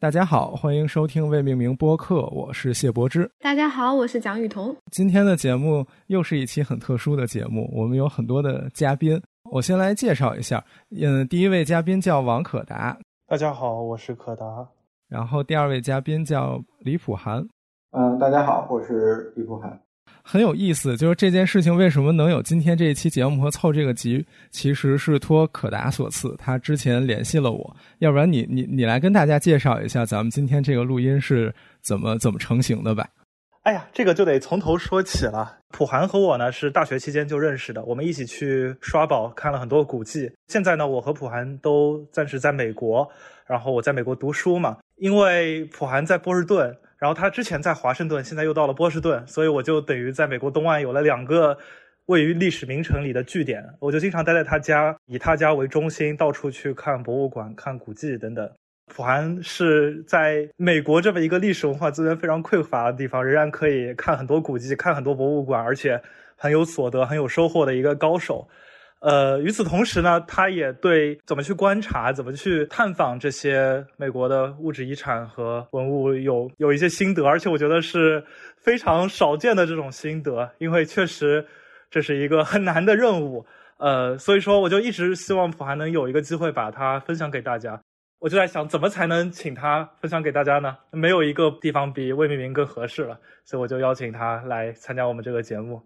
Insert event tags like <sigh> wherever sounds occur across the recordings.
大家好，欢迎收听未命名播客，我是谢柏之。大家好，我是蒋雨桐。今天的节目又是一期很特殊的节目，我们有很多的嘉宾。我先来介绍一下，嗯，第一位嘉宾叫王可达。大家好，我是可达。然后第二位嘉宾叫李普涵。嗯，大家好，我是李普涵。很有意思，就是这件事情为什么能有今天这一期节目和凑这个集，其实是托可达所赐。他之前联系了我，要不然你你你来跟大家介绍一下咱们今天这个录音是怎么怎么成型的吧？哎呀，这个就得从头说起了。普涵和我呢是大学期间就认识的，我们一起去刷宝看了很多古迹。现在呢，我和普涵都暂时在美国，然后我在美国读书嘛，因为普涵在波士顿。然后他之前在华盛顿，现在又到了波士顿，所以我就等于在美国东岸有了两个位于历史名城里的据点。我就经常待在他家，以他家为中心，到处去看博物馆、看古迹等等。普涵是在美国这么一个历史文化资源非常匮乏的地方，仍然可以看很多古迹、看很多博物馆，而且很有所得、很有收获的一个高手。呃，与此同时呢，他也对怎么去观察、怎么去探访这些美国的物质遗产和文物有有一些心得，而且我觉得是非常少见的这种心得，因为确实这是一个很难的任务。呃，所以说我就一直希望普涵能有一个机会把它分享给大家。我就在想，怎么才能请他分享给大家呢？没有一个地方比魏明明更合适了，所以我就邀请他来参加我们这个节目。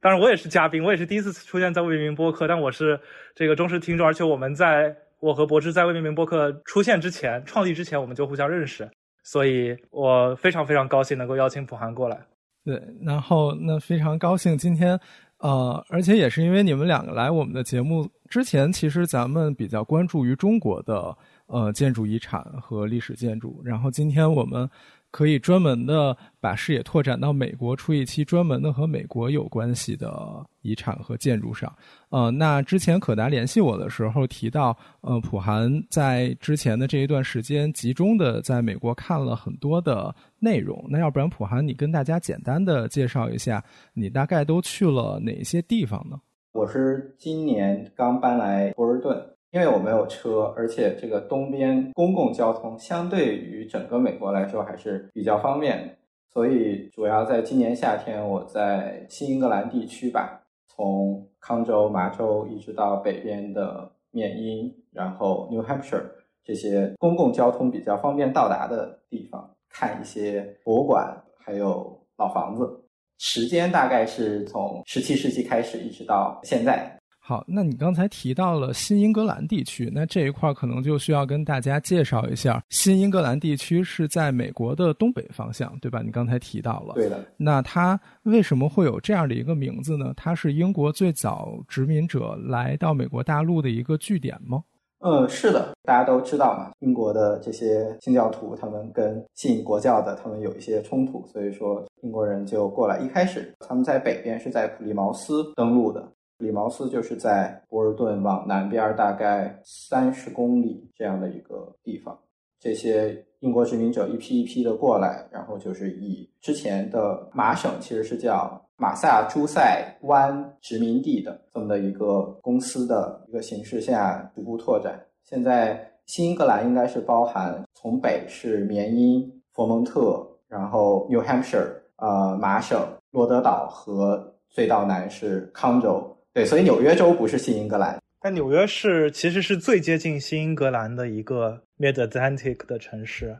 当然，我也是嘉宾，我也是第一次出现在未命名播客，但我是这个忠实听众，而且我们在我和柏芝在未命名播客出现之前、创立之前，我们就互相认识，所以我非常非常高兴能够邀请普涵过来。对，然后那非常高兴今天，呃，而且也是因为你们两个来我们的节目之前，其实咱们比较关注于中国的呃建筑遗产和历史建筑，然后今天我们。可以专门的把视野拓展到美国，出一期专门的和美国有关系的遗产和建筑上。呃，那之前可达联系我的时候提到，呃，普涵在之前的这一段时间集中的在美国看了很多的内容。那要不然，普涵你跟大家简单的介绍一下，你大概都去了哪些地方呢？我是今年刚搬来波士顿。因为我没有车，而且这个东边公共交通相对于整个美国来说还是比较方便，所以主要在今年夏天我在新英格兰地区吧，从康州、麻州一直到北边的缅因，然后 New Hampshire 这些公共交通比较方便到达的地方，看一些博物馆，还有老房子。时间大概是从十七世纪开始，一直到现在。好，那你刚才提到了新英格兰地区，那这一块可能就需要跟大家介绍一下，新英格兰地区是在美国的东北方向，对吧？你刚才提到了，对的。那它为什么会有这样的一个名字呢？它是英国最早殖民者来到美国大陆的一个据点吗？嗯，是的，大家都知道嘛，英国的这些清教徒，他们跟信国教的他们有一些冲突，所以说英国人就过来。一开始他们在北边是在普利茅斯登陆的。里茅斯就是在波尔顿往南边大概三十公里这样的一个地方。这些英国殖民者一批一批的过来，然后就是以之前的马省其实是叫马萨诸塞湾殖民地的这么的一个公司的一个形式下逐步拓展。现在新英格兰应该是包含从北是缅因、佛蒙特，然后 New Hampshire，呃，马省、罗德岛和最到南是康州。对，所以纽约州不是新英格兰，但纽约是其实是最接近新英格兰的一个 Mid Atlantic 的城市。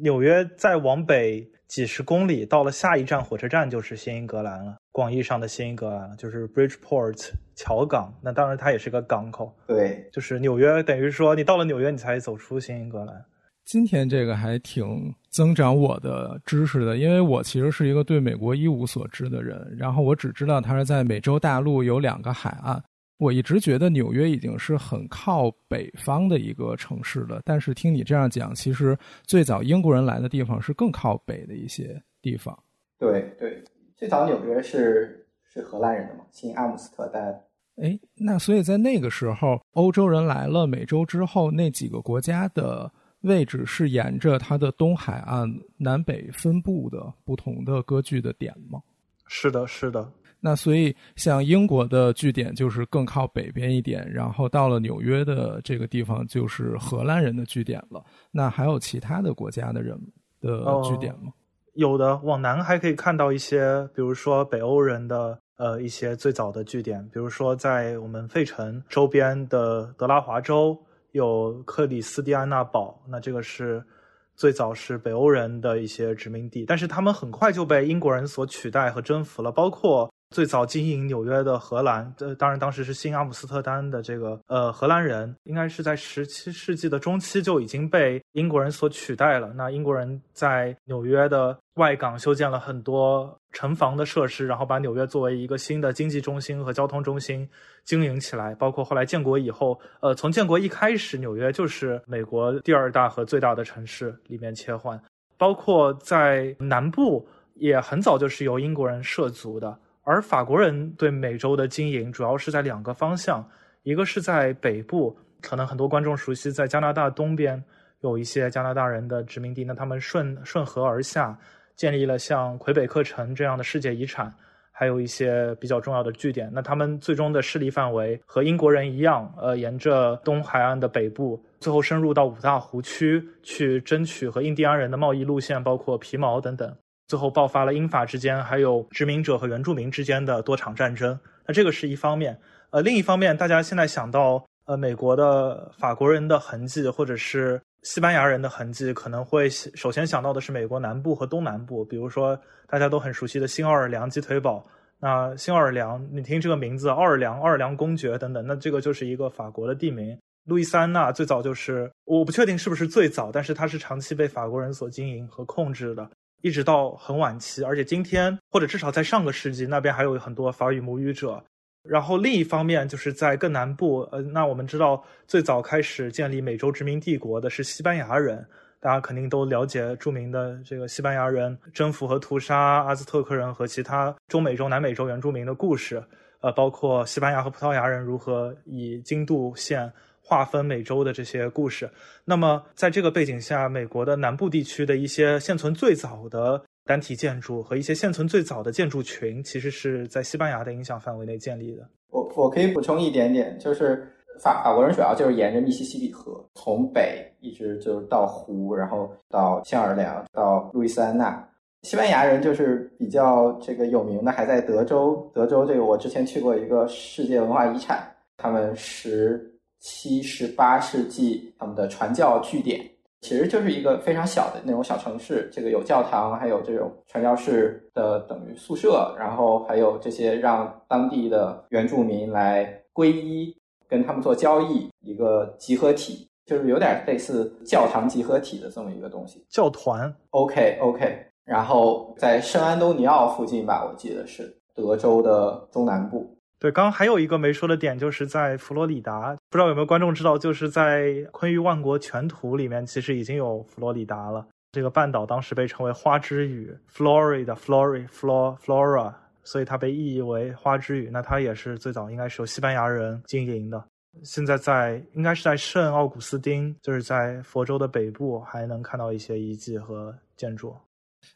纽约再往北几十公里，到了下一站火车站就是新英格兰了，广义上的新英格兰了，就是 Bridgeport 桥港。那当然它也是个港口。对，就是纽约，等于说你到了纽约，你才走出新英格兰。今天这个还挺增长我的知识的，因为我其实是一个对美国一无所知的人，然后我只知道它是在美洲大陆有两个海岸。我一直觉得纽约已经是很靠北方的一个城市了，但是听你这样讲，其实最早英国人来的地方是更靠北的一些地方。对对，最早纽约是是荷兰人的嘛，新阿姆斯特丹。哎，那所以在那个时候，欧洲人来了美洲之后，那几个国家的。位置是沿着它的东海岸南北分布的不同的割据的点吗？是的，是的。那所以像英国的据点就是更靠北边一点，然后到了纽约的这个地方就是荷兰人的据点了。那还有其他的国家的人的据点吗？有的，往南还可以看到一些，比如说北欧人的呃一些最早的据点，比如说在我们费城周边的德拉华州有克里斯蒂安娜堡，那这个是。最早是北欧人的一些殖民地，但是他们很快就被英国人所取代和征服了，包括。最早经营纽约的荷兰，呃，当然当时是新阿姆斯特丹的这个呃荷兰人，应该是在十七世纪的中期就已经被英国人所取代了。那英国人在纽约的外港修建了很多城防的设施，然后把纽约作为一个新的经济中心和交通中心经营起来。包括后来建国以后，呃，从建国一开始，纽约就是美国第二大和最大的城市里面切换。包括在南部，也很早就是由英国人涉足的。而法国人对美洲的经营主要是在两个方向，一个是在北部，可能很多观众熟悉，在加拿大东边有一些加拿大人的殖民地，那他们顺顺河而下，建立了像魁北克城这样的世界遗产，还有一些比较重要的据点。那他们最终的势力范围和英国人一样，呃，沿着东海岸的北部，最后深入到五大湖区去争取和印第安人的贸易路线，包括皮毛等等。最后爆发了英法之间，还有殖民者和原住民之间的多场战争。那这个是一方面，呃，另一方面，大家现在想到呃美国的法国人的痕迹，或者是西班牙人的痕迹，可能会首先想到的是美国南部和东南部，比如说大家都很熟悉的新奥尔良鸡腿堡。那新奥尔良，你听这个名字，奥尔良、奥尔良公爵等等，那这个就是一个法国的地名。路易斯安那最早就是，我不确定是不是最早，但是它是长期被法国人所经营和控制的。一直到很晚期，而且今天或者至少在上个世纪那边还有很多法语母语者。然后另一方面就是在更南部，呃，那我们知道最早开始建立美洲殖民帝国的是西班牙人，大家肯定都了解著名的这个西班牙人征服和屠杀阿兹特克人和其他中美洲、南美洲原住民的故事，呃，包括西班牙和葡萄牙人如何以经度线。划分美洲的这些故事，那么在这个背景下，美国的南部地区的一些现存最早的单体建筑和一些现存最早的建筑群，其实是在西班牙的影响范围内建立的。我我可以补充一点点，就是法法国人主要就是沿着密西西比河，从北一直就是到湖，然后到新奥尔良，到路易斯安那。西班牙人就是比较这个有名的，还在德州。德州这个我之前去过一个世界文化遗产，他们十。七十八世纪，他们的传教据点其实就是一个非常小的那种小城市。这个有教堂，还有这种传教士的等于宿舍，然后还有这些让当地的原住民来皈依，跟他们做交易，一个集合体，就是有点类似教堂集合体的这么一个东西。教团，OK OK。然后在圣安东尼奥附近吧，我记得是德州的中南部。对，刚刚还有一个没说的点，就是在佛罗里达，不知道有没有观众知道，就是在《昆玉万国全图》里面，其实已经有佛罗里达了。这个半岛当时被称为花之语 （Florida, Flori, Flor, Flora），所以它被译为花之语。那它也是最早应该是由西班牙人经营的。现在在应该是在圣奥古斯丁，就是在佛州的北部，还能看到一些遗迹和建筑。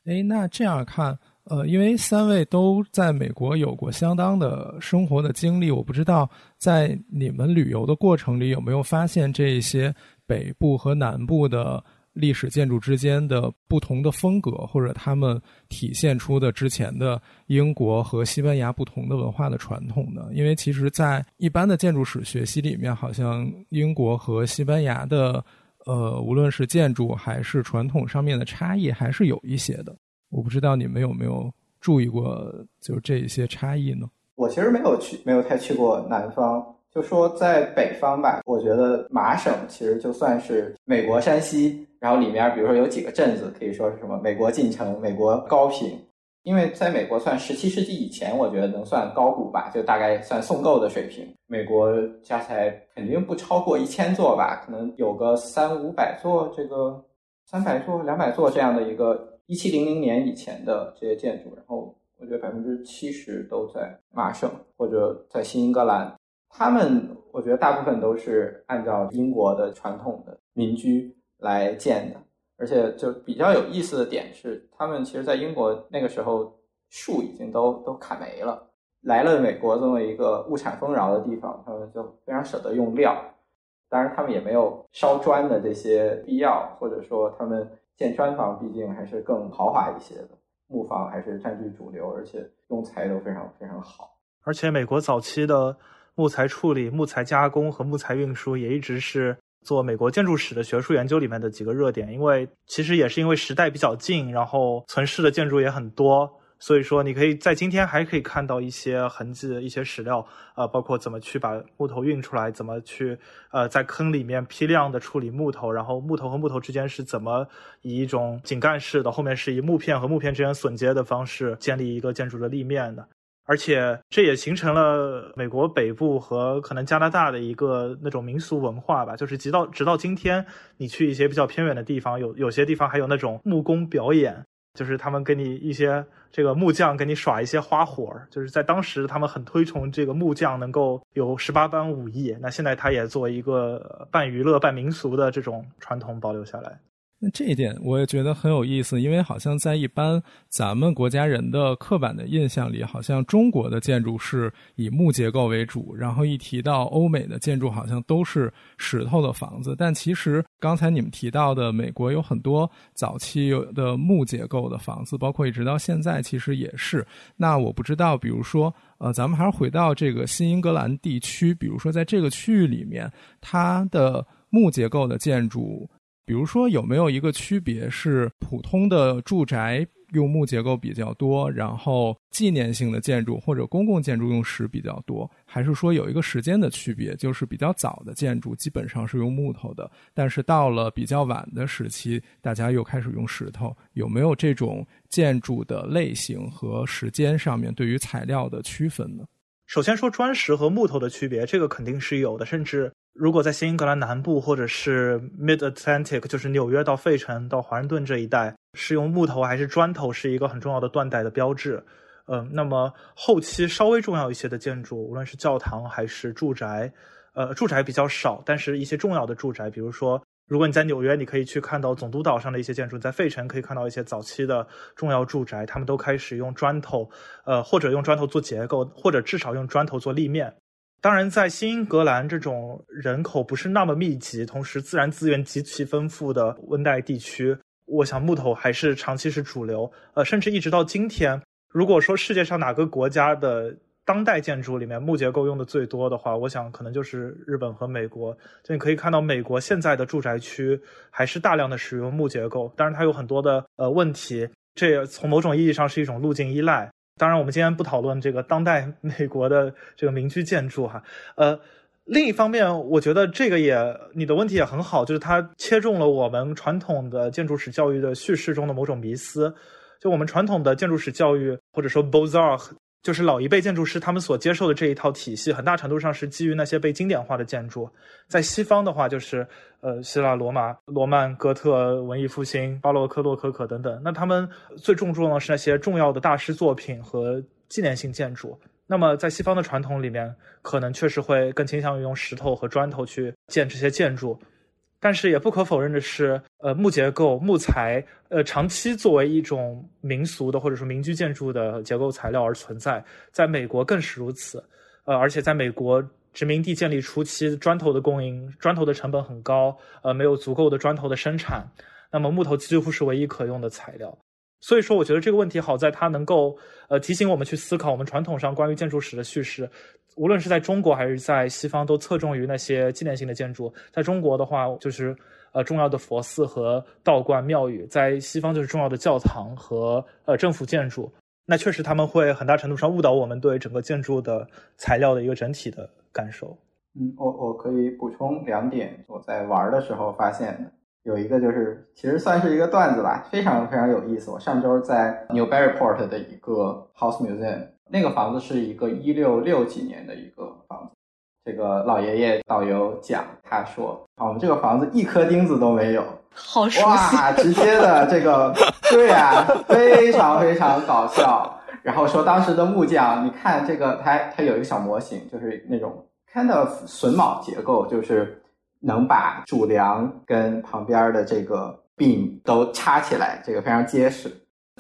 哎，那这样看。呃，因为三位都在美国有过相当的生活的经历，我不知道在你们旅游的过程里有没有发现这些北部和南部的历史建筑之间的不同的风格，或者他们体现出的之前的英国和西班牙不同的文化的传统呢？因为其实，在一般的建筑史学习里面，好像英国和西班牙的呃，无论是建筑还是传统上面的差异，还是有一些的。我不知道你们有没有注意过，就是这一些差异呢？我其实没有去，没有太去过南方。就说在北方吧，我觉得麻省其实就算是美国山西，然后里面比如说有几个镇子，可以说是什么美国进城、美国高平。因为在美国算十七世纪以前，我觉得能算高古吧，就大概算宋构的水平。美国加起来肯定不超过一千座吧，可能有个三五百座，这个三百座、两百座这样的一个。一七零零年以前的这些建筑，然后我觉得百分之七十都在麻省或者在新英格兰，他们我觉得大部分都是按照英国的传统的民居来建的，而且就比较有意思的点是，他们其实，在英国那个时候树已经都都砍没了，来了美国这么一个物产丰饶的地方，他们就非常舍得用料。当然，他们也没有烧砖的这些必要，或者说他们建砖房毕竟还是更豪华一些的，木房还是占据主流，而且用材都非常非常好。而且，美国早期的木材处理、木材加工和木材运输也一直是做美国建筑史的学术研究里面的几个热点，因为其实也是因为时代比较近，然后存世的建筑也很多。所以说，你可以在今天还可以看到一些痕迹、一些史料，呃，包括怎么去把木头运出来，怎么去呃在坑里面批量的处理木头，然后木头和木头之间是怎么以一种井盖式的，后面是以木片和木片之间榫接的方式建立一个建筑的立面的，而且这也形成了美国北部和可能加拿大的一个那种民俗文化吧，就是直到直到今天，你去一些比较偏远的地方，有有些地方还有那种木工表演。就是他们给你一些这个木匠给你耍一些花活儿，就是在当时他们很推崇这个木匠能够有十八般武艺。那现在他也作为一个半娱乐半民俗的这种传统保留下来。那这一点我也觉得很有意思，因为好像在一般咱们国家人的刻板的印象里，好像中国的建筑是以木结构为主，然后一提到欧美的建筑，好像都是石头的房子。但其实刚才你们提到的美国有很多早期有的木结构的房子，包括一直到现在，其实也是。那我不知道，比如说，呃，咱们还是回到这个新英格兰地区，比如说在这个区域里面，它的木结构的建筑。比如说，有没有一个区别是普通的住宅用木结构比较多，然后纪念性的建筑或者公共建筑用石比较多？还是说有一个时间的区别，就是比较早的建筑基本上是用木头的，但是到了比较晚的时期，大家又开始用石头？有没有这种建筑的类型和时间上面对于材料的区分呢？首先说砖石和木头的区别，这个肯定是有的，甚至。如果在新英格兰南部或者是 Mid Atlantic，就是纽约到费城到华盛顿这一带，是用木头还是砖头，是一个很重要的断代的标志。嗯，那么后期稍微重要一些的建筑，无论是教堂还是住宅，呃，住宅比较少，但是一些重要的住宅，比如说，如果你在纽约，你可以去看到总督岛上的一些建筑；在费城可以看到一些早期的重要住宅，他们都开始用砖头，呃，或者用砖头做结构，或者至少用砖头做立面。当然，在新英格兰这种人口不是那么密集，同时自然资源极其丰富的温带地区，我想木头还是长期是主流。呃，甚至一直到今天，如果说世界上哪个国家的当代建筑里面木结构用的最多的话，我想可能就是日本和美国。就你可以看到，美国现在的住宅区还是大量的使用木结构，当然它有很多的呃问题，这也从某种意义上是一种路径依赖。当然，我们今天不讨论这个当代 <laughs> 美国的这个民居建筑哈。呃，另一方面，我觉得这个也你的问题也很好，就是它切中了我们传统的建筑史教育的叙事中的某种迷思。就我们传统的建筑史教育，或者说 b o z a r。就是老一辈建筑师他们所接受的这一套体系，很大程度上是基于那些被经典化的建筑。在西方的话，就是呃希腊、罗马、罗曼、哥特、文艺复兴、巴洛克、洛可可等等。那他们最重重的是那些重要的大师作品和纪念性建筑。那么在西方的传统里面，可能确实会更倾向于用石头和砖头去建这些建筑。但是也不可否认的是，呃，木结构、木材，呃，长期作为一种民俗的或者说民居建筑的结构材料而存在，在美国更是如此。呃，而且在美国殖民地建立初期，砖头的供应，砖头的成本很高，呃，没有足够的砖头的生产，那么木头几乎是唯一可用的材料。所以说，我觉得这个问题好在它能够，呃，提醒我们去思考我们传统上关于建筑史的叙事。无论是在中国还是在西方，都侧重于那些纪念性的建筑。在中国的话，就是呃重要的佛寺和道观庙宇；在西方，就是重要的教堂和呃政府建筑。那确实他们会很大程度上误导我们对整个建筑的材料的一个整体的感受。嗯，我我可以补充两点，我在玩的时候发现的，有一个就是其实算是一个段子吧，非常非常有意思。我上周在 Newburyport 的一个 House Museum。那个房子是一个一六六几年的一个房子，这个老爷爷导游讲，他说：“啊，我们这个房子一颗钉子都没有，好熟悉，哇，直接的这个，<laughs> 对呀，非常非常搞笑。然后说当时的木匠，你看这个，他他有一个小模型，就是那种 kind of 榫卯结构，就是能把主梁跟旁边的这个 beam 都插起来，这个非常结实。”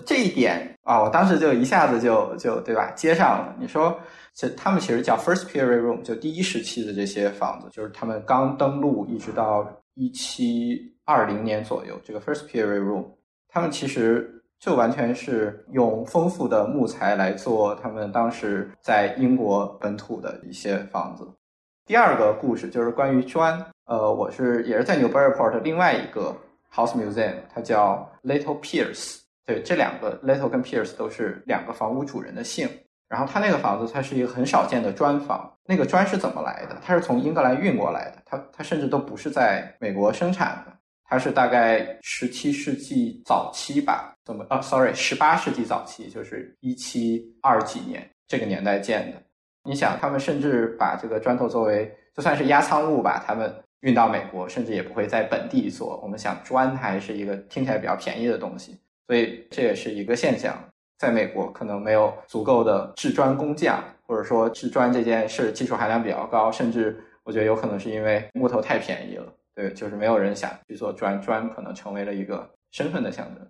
这一点啊，我当时就一下子就就对吧接上了。你说，其实他们其实叫 first period room，就第一时期的这些房子，就是他们刚登陆一直到一七二零年左右，这个 first period room，他们其实就完全是用丰富的木材来做他们当时在英国本土的一些房子。第二个故事就是关于砖，呃，我是也是在 Newburyport 另外一个 House Museum，它叫 Little Pierce。对，这两个 Little 跟 Pierce 都是两个房屋主人的姓。然后他那个房子，它是一个很少见的砖房。那个砖是怎么来的？它是从英格兰运过来的，它它甚至都不是在美国生产的，它是大概十七世纪早期吧？怎么啊？Sorry，十八世纪早期，就是一七二几年这个年代建的。你想，他们甚至把这个砖头作为就算是压舱物吧，他们运到美国，甚至也不会在本地做。我们想，砖还是一个听起来比较便宜的东西，所以这也是一个现象。在美国，可能没有足够的制砖工匠，或者说制砖这件事技术含量比较高，甚至我觉得有可能是因为木头太便宜了。对，就是没有人想去做砖，砖可能成为了一个身份的象征。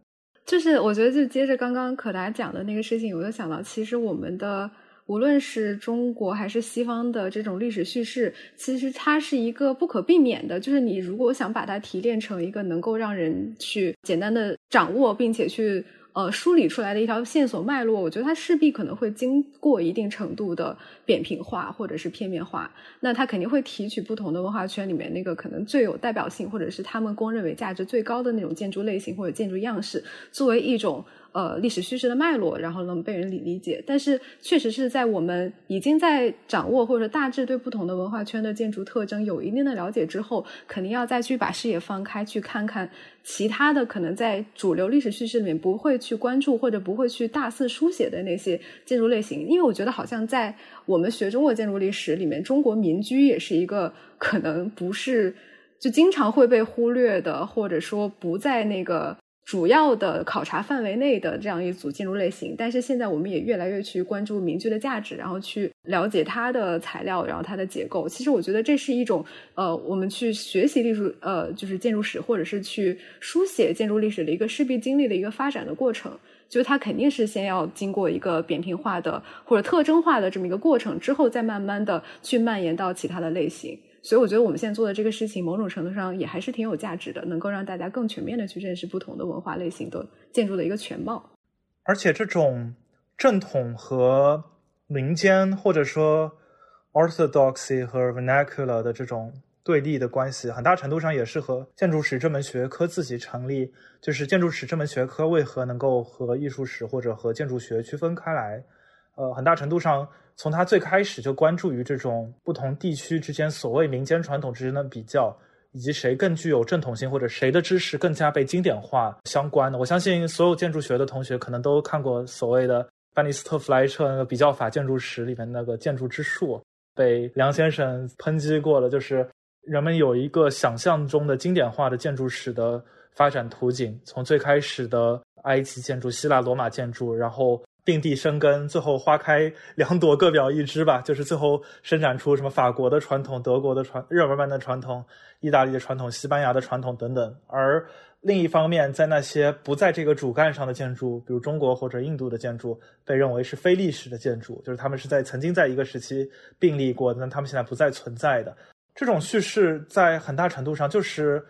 就是我觉得，就接着刚刚可达讲的那个事情，我就想到，其实我们的。无论是中国还是西方的这种历史叙事，其实它是一个不可避免的。就是你如果想把它提炼成一个能够让人去简单的掌握，并且去。呃，梳理出来的一条线索脉络，我觉得它势必可能会经过一定程度的扁平化或者是片面化。那它肯定会提取不同的文化圈里面那个可能最有代表性，或者是他们公认为价值最高的那种建筑类型或者建筑样式，作为一种呃历史叙事的脉络，然后能被人理理解。但是，确实是在我们已经在掌握或者大致对不同的文化圈的建筑特征有一定的了解之后，肯定要再去把视野放开，去看看。其他的可能在主流历史叙事里面不会去关注或者不会去大肆书写的那些建筑类型，因为我觉得好像在我们学中国建筑历史里面，中国民居也是一个可能不是就经常会被忽略的，或者说不在那个。主要的考察范围内的这样一组建筑类型，但是现在我们也越来越去关注民居的价值，然后去了解它的材料，然后它的结构。其实我觉得这是一种呃，我们去学习历史呃，就是建筑史，或者是去书写建筑历史的一个势必经历的一个发展的过程。就是它肯定是先要经过一个扁平化的或者特征化的这么一个过程，之后再慢慢的去蔓延到其他的类型。所以我觉得我们现在做的这个事情，某种程度上也还是挺有价值的，能够让大家更全面的去认识不同的文化类型的建筑的一个全貌。而且这种正统和民间，或者说 orthodoxy 和 vernacular 的这种对立的关系，很大程度上也是和建筑史这门学科自己成立，就是建筑史这门学科为何能够和艺术史或者和建筑学区分开来，呃，很大程度上。从他最开始就关注于这种不同地区之间所谓民间传统之间的比较，以及谁更具有正统性，或者谁的知识更加被经典化相关的。我相信所有建筑学的同学可能都看过所谓的班尼斯特弗莱彻那个比较法建筑史里面那个建筑之术，被梁先生抨击过了。就是人们有一个想象中的经典化的建筑史的发展图景，从最开始的埃及建筑、希腊罗马建筑，然后。并蒂生根，最后花开两朵，各表一枝吧。就是最后生长出什么法国的传统、德国的传、日耳曼的传统、意大利的传统、西班牙的传统等等。而另一方面，在那些不在这个主干上的建筑，比如中国或者印度的建筑，被认为是非历史的建筑，就是他们是在曾经在一个时期并立过，但他们现在不再存在的。这种叙事在很大程度上就是，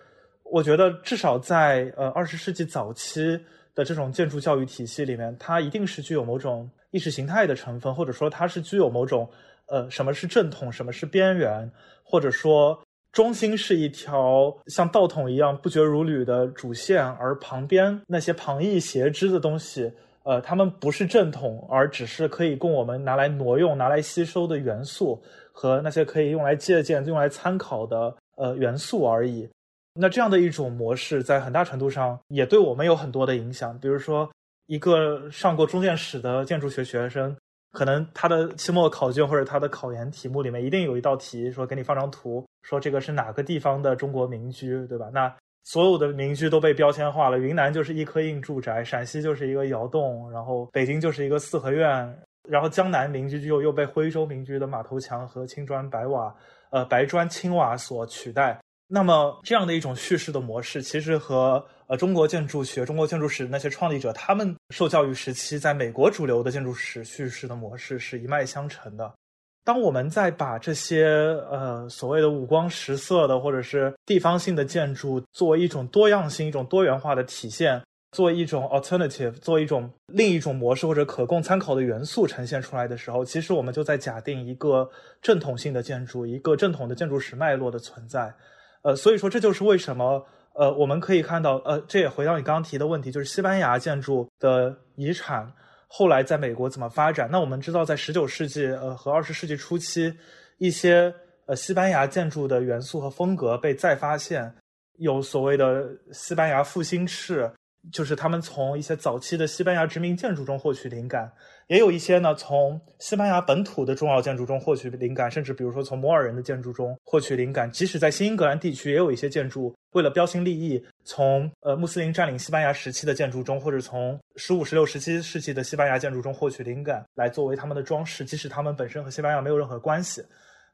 我觉得至少在呃二十世纪早期。的这种建筑教育体系里面，它一定是具有某种意识形态的成分，或者说它是具有某种呃，什么是正统，什么是边缘，或者说中心是一条像道统一样不绝如缕的主线，而旁边那些旁逸斜支的东西，呃，它们不是正统，而只是可以供我们拿来挪用、拿来吸收的元素，和那些可以用来借鉴、用来参考的呃元素而已。那这样的一种模式，在很大程度上也对我们有很多的影响。比如说，一个上过中建史的建筑学学生，可能他的期末考卷或者他的考研题目里面一定有一道题，说给你放张图，说这个是哪个地方的中国民居，对吧？那所有的民居都被标签化了，云南就是一颗硬住宅，陕西就是一个窑洞，然后北京就是一个四合院，然后江南民居就又被徽州民居的马头墙和青砖白瓦，呃，白砖青瓦所取代。那么，这样的一种叙事的模式，其实和呃中国建筑学、中国建筑史那些创立者，他们受教育时期在美国主流的建筑史叙事的模式是一脉相承的。当我们在把这些呃所谓的五光十色的或者是地方性的建筑作为一种多样性、一种多元化的体现，作为一种 alternative，作为一种另一种模式或者可供参考的元素呈现出来的时候，其实我们就在假定一个正统性的建筑，一个正统的建筑史脉络的存在。呃，所以说这就是为什么呃我们可以看到呃这也回到你刚刚提的问题，就是西班牙建筑的遗产。后来在美国怎么发展？那我们知道，在十九世纪呃和二十世纪初期，一些呃西班牙建筑的元素和风格被再发现，有所谓的西班牙复兴式。就是他们从一些早期的西班牙殖民建筑中获取灵感，也有一些呢从西班牙本土的重要建筑中获取灵感，甚至比如说从摩尔人的建筑中获取灵感。即使在新英格兰地区，也有一些建筑为了标新立异，从呃穆斯林占领西班牙时期的建筑中，或者从十五、十六、十七世纪的西班牙建筑中获取灵感，来作为他们的装饰。即使他们本身和西班牙没有任何关系，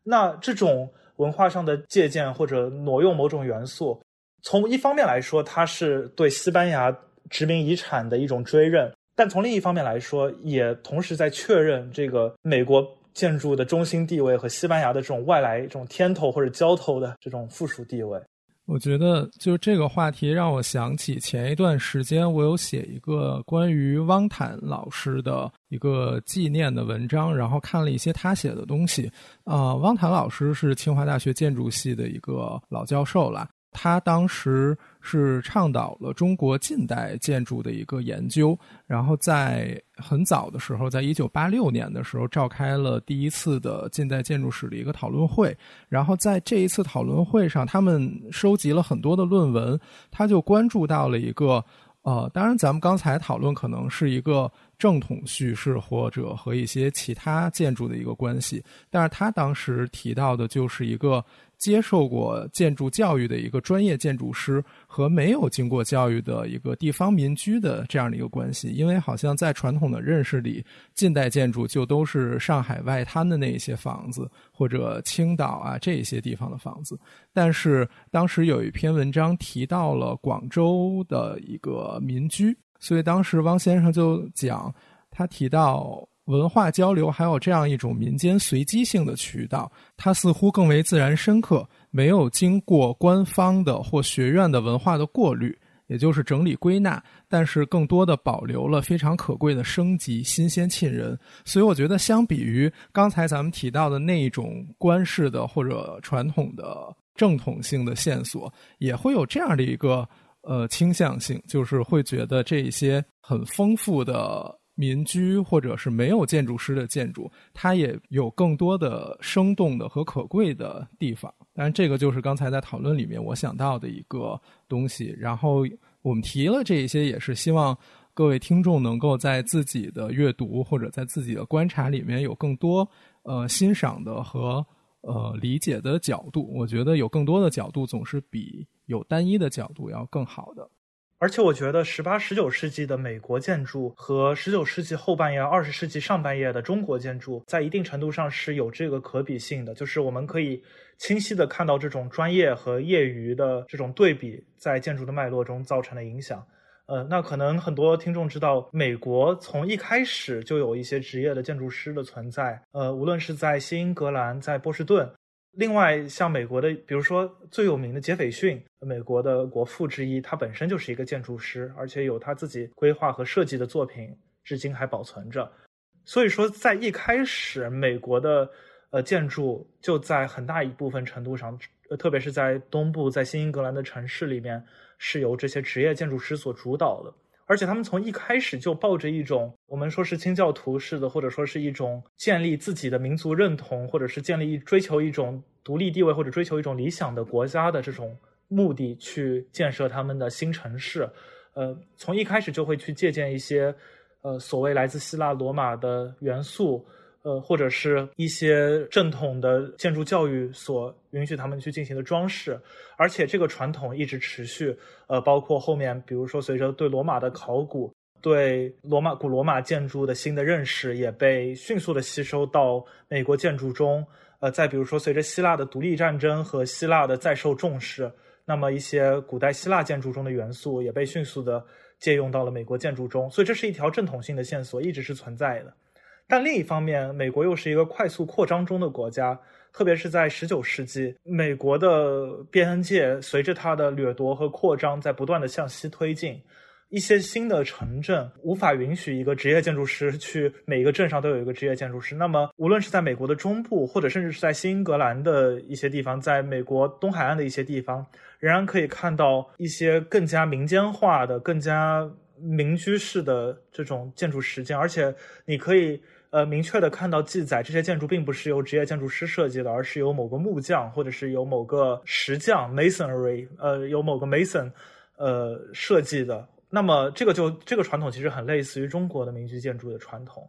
那这种文化上的借鉴或者挪用某种元素。从一方面来说，它是对西班牙殖民遗产的一种追认；但从另一方面来说，也同时在确认这个美国建筑的中心地位和西班牙的这种外来、这种天头或者交头的这种附属地位。我觉得，就这个话题让我想起前一段时间我有写一个关于汪坦老师的一个纪念的文章，然后看了一些他写的东西。啊，汪坦老师是清华大学建筑系的一个老教授了。他当时是倡导了中国近代建筑的一个研究，然后在很早的时候，在一九八六年的时候，召开了第一次的近代建筑史的一个讨论会。然后在这一次讨论会上，他们收集了很多的论文，他就关注到了一个，呃，当然咱们刚才讨论可能是一个正统叙事或者和一些其他建筑的一个关系，但是他当时提到的就是一个。接受过建筑教育的一个专业建筑师和没有经过教育的一个地方民居的这样的一个关系，因为好像在传统的认识里，近代建筑就都是上海外滩的那一些房子，或者青岛啊这些地方的房子。但是当时有一篇文章提到了广州的一个民居，所以当时汪先生就讲，他提到。文化交流还有这样一种民间随机性的渠道，它似乎更为自然深刻，没有经过官方的或学院的文化的过滤，也就是整理归纳，但是更多的保留了非常可贵的升级、新鲜、沁人。所以我觉得，相比于刚才咱们提到的那一种官式的或者传统的正统性的线索，也会有这样的一个呃倾向性，就是会觉得这一些很丰富的。民居或者是没有建筑师的建筑，它也有更多的生动的和可贵的地方。当然，这个就是刚才在讨论里面我想到的一个东西。然后我们提了这一些，也是希望各位听众能够在自己的阅读或者在自己的观察里面有更多呃欣赏的和呃理解的角度。我觉得有更多的角度总是比有单一的角度要更好的。而且我觉得，十八、十九世纪的美国建筑和十九世纪后半叶、二十世纪上半叶的中国建筑，在一定程度上是有这个可比性的。就是我们可以清晰的看到这种专业和业余的这种对比，在建筑的脉络中造成的影响。呃，那可能很多听众知道，美国从一开始就有一些职业的建筑师的存在。呃，无论是在新英格兰，在波士顿。另外，像美国的，比如说最有名的杰斐逊，美国的国父之一，他本身就是一个建筑师，而且有他自己规划和设计的作品，至今还保存着。所以说，在一开始，美国的呃建筑就在很大一部分程度上，呃，特别是在东部，在新英格兰的城市里面，是由这些职业建筑师所主导的。而且他们从一开始就抱着一种我们说是清教徒式的，或者说是一种建立自己的民族认同，或者是建立追求一种独立地位或者追求一种理想的国家的这种目的去建设他们的新城市。呃，从一开始就会去借鉴一些呃所谓来自希腊罗马的元素。呃，或者是一些正统的建筑教育所允许他们去进行的装饰，而且这个传统一直持续。呃，包括后面，比如说随着对罗马的考古、对罗马古罗马建筑的新的认识，也被迅速的吸收到美国建筑中。呃，再比如说，随着希腊的独立战争和希腊的再受重视，那么一些古代希腊建筑中的元素也被迅速的借用到了美国建筑中，所以这是一条正统性的线索，一直是存在的。但另一方面，美国又是一个快速扩张中的国家，特别是在19世纪，美国的边界随着它的掠夺和扩张，在不断的向西推进。一些新的城镇无法允许一个职业建筑师去每一个镇上都有一个职业建筑师。那么，无论是在美国的中部，或者甚至是在新英格兰的一些地方，在美国东海岸的一些地方，仍然可以看到一些更加民间化的、更加民居式的这种建筑实践。而且，你可以呃明确的看到记载，这些建筑并不是由职业建筑师设计的，而是由某个木匠，或者是由某个石匠 （masonry） 呃，由某个 mason 呃设计的。那么，这个就这个传统其实很类似于中国的民居建筑的传统，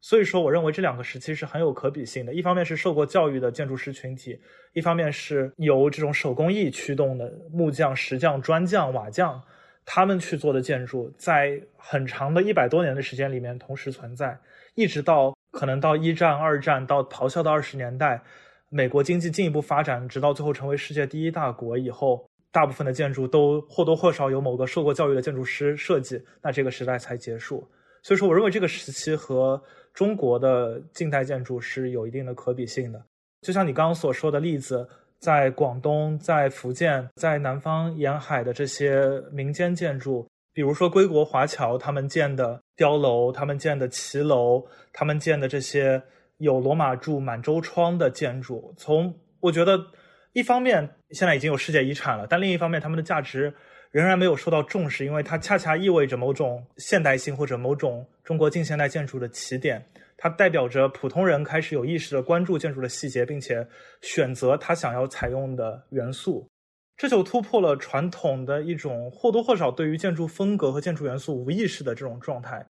所以说，我认为这两个时期是很有可比性的。一方面是受过教育的建筑师群体，一方面是由这种手工艺驱动的木匠、石匠、砖匠、瓦匠他们去做的建筑，在很长的一百多年的时间里面同时存在，一直到可能到一战、二战到咆哮的二十年代，美国经济进一步发展，直到最后成为世界第一大国以后。大部分的建筑都或多或少有某个受过教育的建筑师设计，那这个时代才结束。所以说，我认为这个时期和中国的近代建筑是有一定的可比性的。就像你刚刚所说的例子，在广东、在福建、在南方沿海的这些民间建筑，比如说归国华侨他们建的碉楼、他们建的骑楼、他们建的这些有罗马柱、满洲窗的建筑，从我觉得。一方面，现在已经有世界遗产了，但另一方面，他们的价值仍然没有受到重视，因为它恰恰意味着某种现代性或者某种中国近现代建筑的起点。它代表着普通人开始有意识的关注建筑的细节，并且选择他想要采用的元素，这就突破了传统的一种或多或少对于建筑风格和建筑元素无意识的这种状态。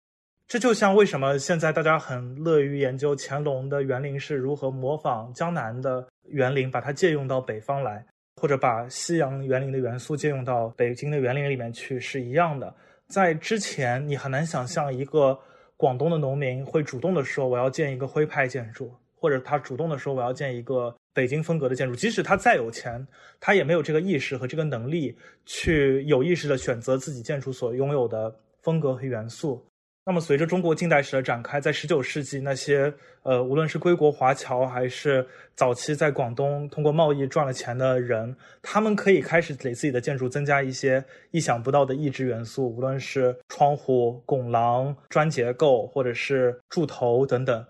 这就像为什么现在大家很乐于研究乾隆的园林是如何模仿江南的园林，把它借用到北方来，或者把西洋园林的元素借用到北京的园林里面去是一样的。在之前，你很难想象一个广东的农民会主动的说我要建一个徽派建筑，或者他主动的说我要建一个北京风格的建筑。即使他再有钱，他也没有这个意识和这个能力去有意识的选择自己建筑所拥有的风格和元素。那么，随着中国近代史的展开，在十九世纪，那些呃，无论是归国华侨，还是早期在广东通过贸易赚了钱的人，他们可以开始给自己的建筑增加一些意想不到的异质元素，无论是窗户、拱廊、砖结构，或者是柱头等等。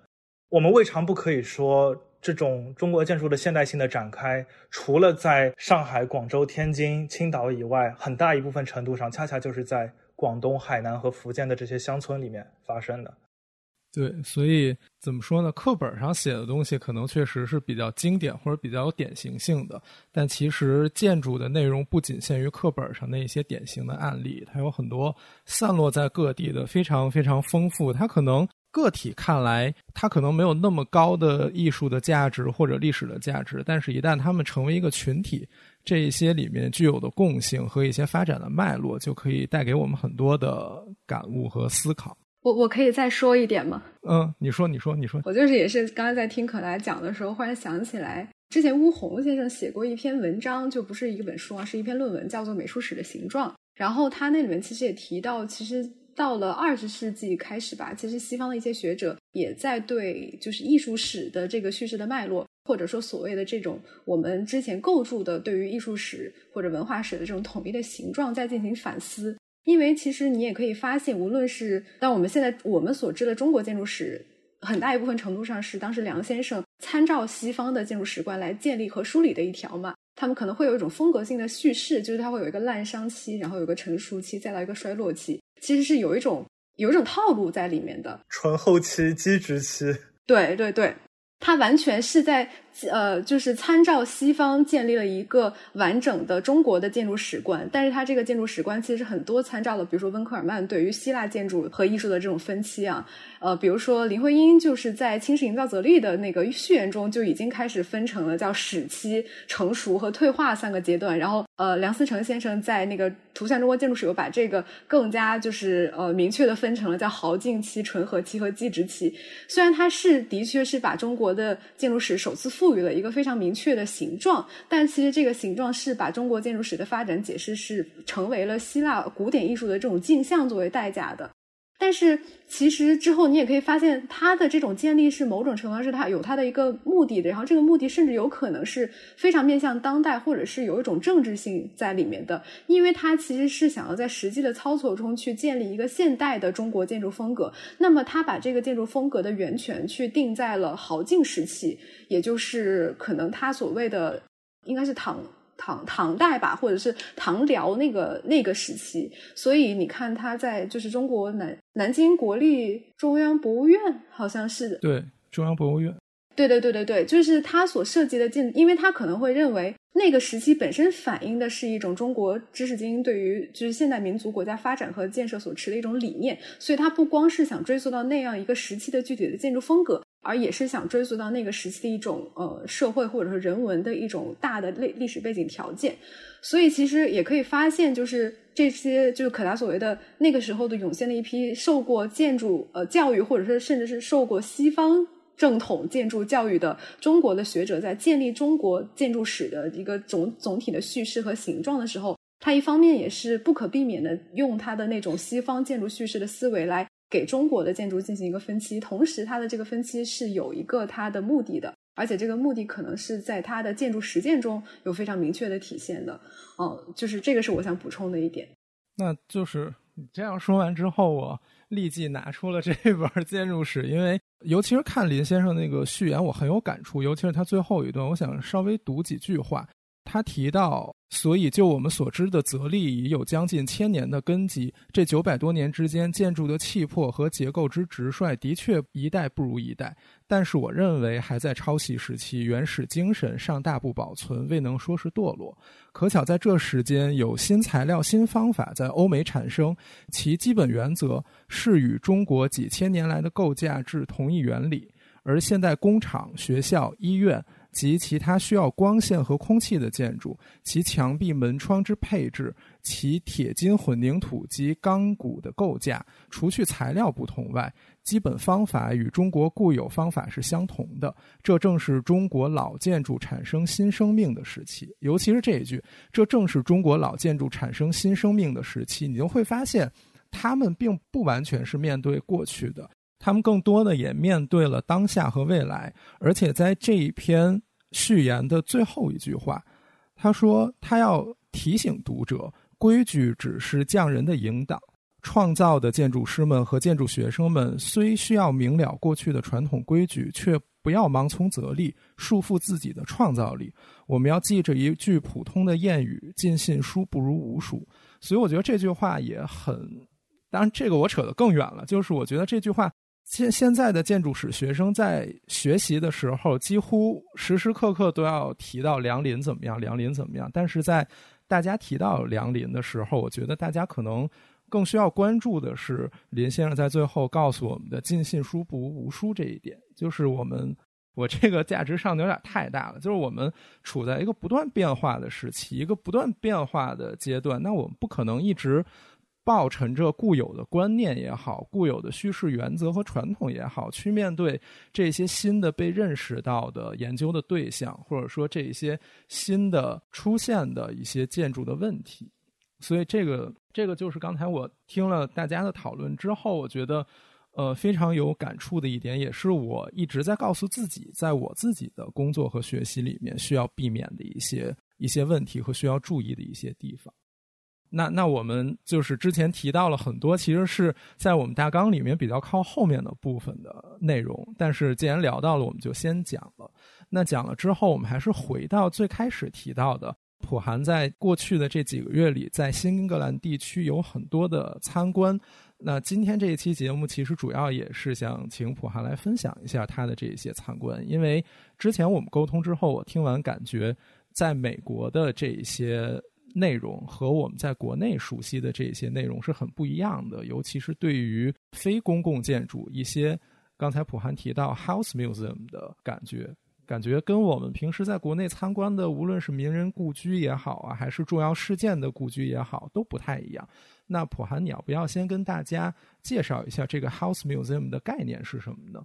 我们未尝不可以说，这种中国建筑的现代性的展开，除了在上海、广州、天津、青岛以外，很大一部分程度上，恰恰就是在。广东、海南和福建的这些乡村里面发生的，对，所以怎么说呢？课本上写的东西可能确实是比较经典或者比较有典型性的，但其实建筑的内容不仅限于课本上的一些典型的案例，它有很多散落在各地的非常非常丰富。它可能个体看来，它可能没有那么高的艺术的价值或者历史的价值，但是一旦它们成为一个群体。这一些里面具有的共性和一些发展的脉络，就可以带给我们很多的感悟和思考。我我可以再说一点吗？嗯，你说，你说，你说。我就是也是刚才在听可来讲的时候，忽然想起来，之前乌宏先生写过一篇文章，就不是一本书啊，是一篇论文，叫做《美术史的形状》。然后他那里面其实也提到，其实到了二十世纪开始吧，其实西方的一些学者也在对就是艺术史的这个叙事的脉络。或者说，所谓的这种我们之前构筑的对于艺术史或者文化史的这种统一的形状，在进行反思。因为其实你也可以发现，无论是当我们现在我们所知的中国建筑史，很大一部分程度上是当时梁先生参照西方的建筑史观来建立和梳理的一条嘛。他们可能会有一种风格性的叙事，就是它会有一个滥觞期，然后有个成熟期，再到一个衰落期，其实是有一种有一种套路在里面的。纯后期、基质期。对对对。他完全是在呃，就是参照西方建立了一个完整的中国的建筑史观，但是它这个建筑史观其实很多参照了，比如说温克尔曼对于希腊建筑和艺术的这种分期啊，呃，比如说林徽因就是在《清室营造则例》的那个序言中就已经开始分成了叫史期、成熟和退化三个阶段，然后呃，梁思成先生在那个《图像中国建筑史》又把这个更加就是呃明确的分成了叫豪进期、纯和期和基质期。虽然它是的确是把中国的建筑史首次复赋予了一个非常明确的形状。但其实这个形状是把中国建筑史的发展解释是成为了希腊古典艺术的这种镜像作为代价的。但是其实之后你也可以发现，它的这种建立是某种程度上是它有它的一个目的的，然后这个目的甚至有可能是非常面向当代，或者是有一种政治性在里面的，因为它其实是想要在实际的操作中去建立一个现代的中国建筑风格。那么它把这个建筑风格的源泉去定在了豪晋时期，也就是可能它所谓的应该是唐。唐唐代吧，或者是唐辽那个那个时期，所以你看他在就是中国南南京国立中央博物院，好像是对中央博物院，对对对对对，就是他所涉及的建，因为他可能会认为那个时期本身反映的是一种中国知识精英对于就是现代民族国家发展和建设所持的一种理念，所以他不光是想追溯到那样一个时期的具体的建筑风格。而也是想追溯到那个时期的一种呃社会或者说人文的一种大的历历史背景条件，所以其实也可以发现，就是这些就是可达所谓的那个时候的涌现的一批受过建筑呃教育，或者说甚至是受过西方正统建筑教育的中国的学者，在建立中国建筑史的一个总总体的叙事和形状的时候，他一方面也是不可避免的用他的那种西方建筑叙事的思维来。给中国的建筑进行一个分期，同时它的这个分期是有一个它的目的的，而且这个目的可能是在它的建筑实践中有非常明确的体现的。哦，就是这个是我想补充的一点。那就是你这样说完之后，我立即拿出了这本建筑史，因为尤其是看林先生那个序言，我很有感触，尤其是他最后一段，我想稍微读几句话。他提到，所以就我们所知的泽立已有将近千年的根基。这九百多年之间，建筑的气魄和结构之直率，的确一代不如一代。但是，我认为还在抄袭时期，原始精神尚大不保存，未能说是堕落。可巧在这时间，有新材料、新方法在欧美产生，其基本原则是与中国几千年来的构架制同一原理。而现代工厂、学校、医院。及其他需要光线和空气的建筑，其墙壁门窗之配置，其铁筋混凝土及钢骨的构架，除去材料不同外，基本方法与中国固有方法是相同的。这正是中国老建筑产生新生命的时期。尤其是这一句，这正是中国老建筑产生新生命的时期，你就会发现，他们并不完全是面对过去的。他们更多的也面对了当下和未来，而且在这一篇序言的最后一句话，他说他要提醒读者，规矩只是匠人的引导，创造的建筑师们和建筑学生们虽需要明了过去的传统规矩，却不要盲从则立，束缚自己的创造力。我们要记着一句普通的谚语：“尽信书不如无书。”所以我觉得这句话也很，当然这个我扯得更远了，就是我觉得这句话。现现在的建筑史学生在学习的时候，几乎时时刻刻都要提到梁林怎么样，梁林怎么样。但是在大家提到梁林的时候，我觉得大家可能更需要关注的是林先生在最后告诉我们的“尽信书不无书”这一点。就是我们，我这个价值上的有点太大了。就是我们处在一个不断变化的时期，一个不断变化的阶段，那我们不可能一直。抱沉着固有的观念也好，固有的叙事原则和传统也好，去面对这些新的被认识到的研究的对象，或者说这些新的出现的一些建筑的问题。所以，这个这个就是刚才我听了大家的讨论之后，我觉得呃非常有感触的一点，也是我一直在告诉自己，在我自己的工作和学习里面需要避免的一些一些问题和需要注意的一些地方。那那我们就是之前提到了很多，其实是在我们大纲里面比较靠后面的部分的内容。但是既然聊到了，我们就先讲了。那讲了之后，我们还是回到最开始提到的，普韩在过去的这几个月里，在新英格兰地区有很多的参观。那今天这一期节目，其实主要也是想请普韩来分享一下他的这些参观，因为之前我们沟通之后，我听完感觉，在美国的这一些。内容和我们在国内熟悉的这些内容是很不一样的，尤其是对于非公共建筑一些，刚才普涵提到 house museum 的感觉，感觉跟我们平时在国内参观的，无论是名人故居也好啊，还是重要事件的故居也好，都不太一样。那普涵，你要不要先跟大家介绍一下这个 house museum 的概念是什么呢？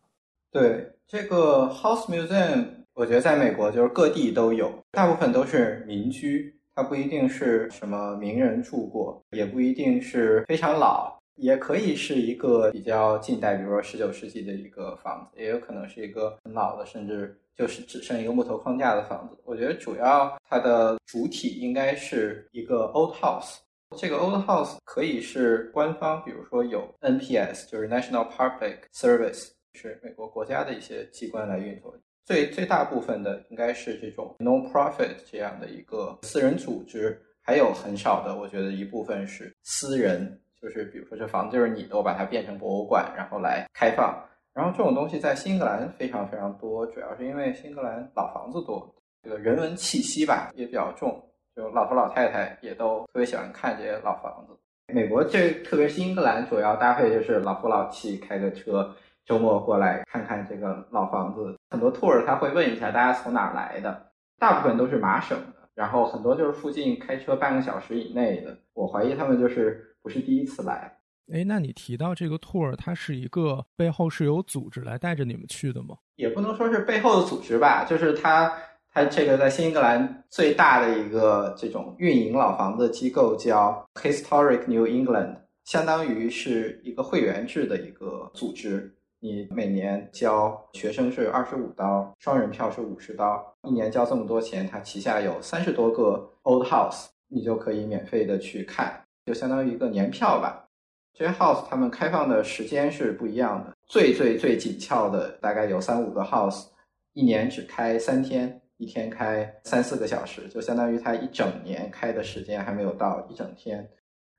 对，这个 house museum 我觉得在美国就是各地都有，大部分都是民居，它不一定是什么名人住过，也不一定是非常老，也可以是一个比较近代，比如说十九世纪的一个房子，也有可能是一个很老的，甚至就是只剩一个木头框架的房子。我觉得主要它的主体应该是一个 old house。这个 old house 可以是官方，比如说有 NPS，就是 National Public Service，是美国国家的一些机关来运作。最最大部分的应该是这种 non-profit 这样的一个私人组织，还有很少的，我觉得一部分是私人，就是比如说这房子就是你的，我把它变成博物馆，然后来开放。然后这种东西在新英格兰非常非常多，主要是因为新英格兰老房子多，这个人文气息吧也比较重。就老头老太太也都特别喜欢看这些老房子。美国这特别是英格兰，主要搭配就是老夫老妻开个车，周末过来看看这个老房子。很多 tour 他会问一下大家从哪儿来的，大部分都是麻省的，然后很多就是附近开车半个小时以内的。我怀疑他们就是不是第一次来。哎，那你提到这个 tour，它是一个背后是有组织来带着你们去的吗？也不能说是背后的组织吧，就是他。它这个在新英格兰最大的一个这种运营老房子机构叫 Historic New England，相当于是一个会员制的一个组织。你每年交学生是二十五刀，双人票是五十刀，一年交这么多钱，它旗下有三十多个 old house，你就可以免费的去看，就相当于一个年票吧。这些 house 他们开放的时间是不一样的，最最最紧俏的大概有三五个 house，一年只开三天。一天开三四个小时，就相当于它一整年开的时间还没有到一整天。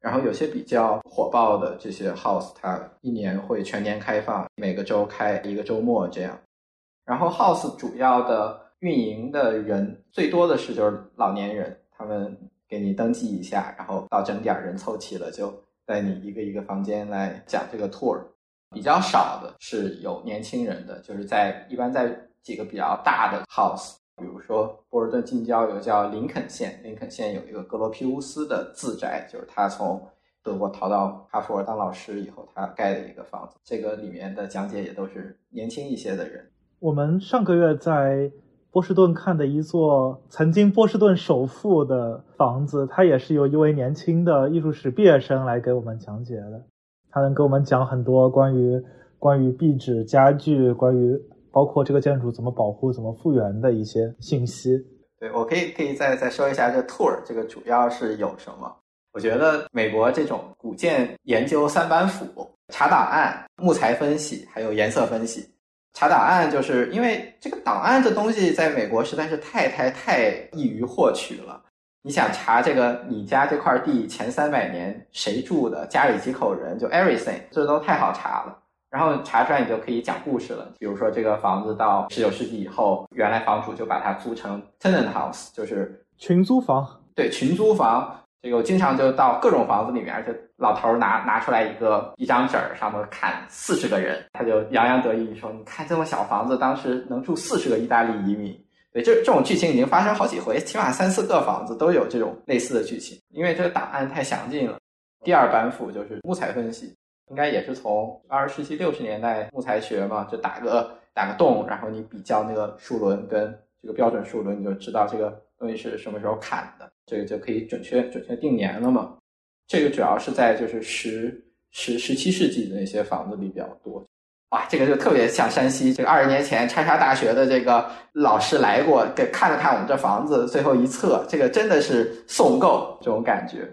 然后有些比较火爆的这些 house，它一年会全年开放，每个周开一个周末这样。然后 house 主要的运营的人最多的是就是老年人，他们给你登记一下，然后到整点人凑齐了，就带你一个一个房间来讲这个 tour。比较少的是有年轻人的，就是在一般在几个比较大的 house。比如说，波士顿近郊有个叫林肯县，林肯县有一个格罗皮乌斯的自宅，就是他从德国逃到哈佛当老师以后，他盖的一个房子。这个里面的讲解也都是年轻一些的人。我们上个月在波士顿看的一座曾经波士顿首富的房子，它也是由一位年轻的艺术史毕业生来给我们讲解的。他能给我们讲很多关于关于壁纸、家具，关于。包括这个建筑怎么保护、怎么复原的一些信息。对我可以可以再再说一下这 tour 这个主要是有什么？我觉得美国这种古建研究三板斧：查档案、木材分析，还有颜色分析。查档案就是因为这个档案这东西在美国实在是太太太易于获取了。你想查这个你家这块地前三百年谁住的，家里几口人，就 everything，这都太好查了。然后查出来，你就可以讲故事了。比如说，这个房子到十九世纪以后，原来房主就把它租成 tenant house，就是群租房。对，群租房。这个我经常就到各种房子里面，就老头拿拿出来一个一张纸儿，上面看四十个人，他就洋洋得意说：“你看这么小房子，当时能住四十个意大利移民。”对，这这种剧情已经发生好几回，起码三四个房子都有这种类似的剧情，因为这个档案太详尽了。第二板斧就是木材分析。应该也是从二十世纪六十年代木材学嘛，就打个打个洞，然后你比较那个树轮跟这个标准树轮，你就知道这个东西是什么时候砍的，这个就可以准确准确定年了嘛。这个主要是在就是十十十七世纪的那些房子里比较多。哇，这个就特别像山西，这个二十年前叉叉大学的这个老师来过，给看了看我们这房子，最后一测，这个真的是送够这种感觉。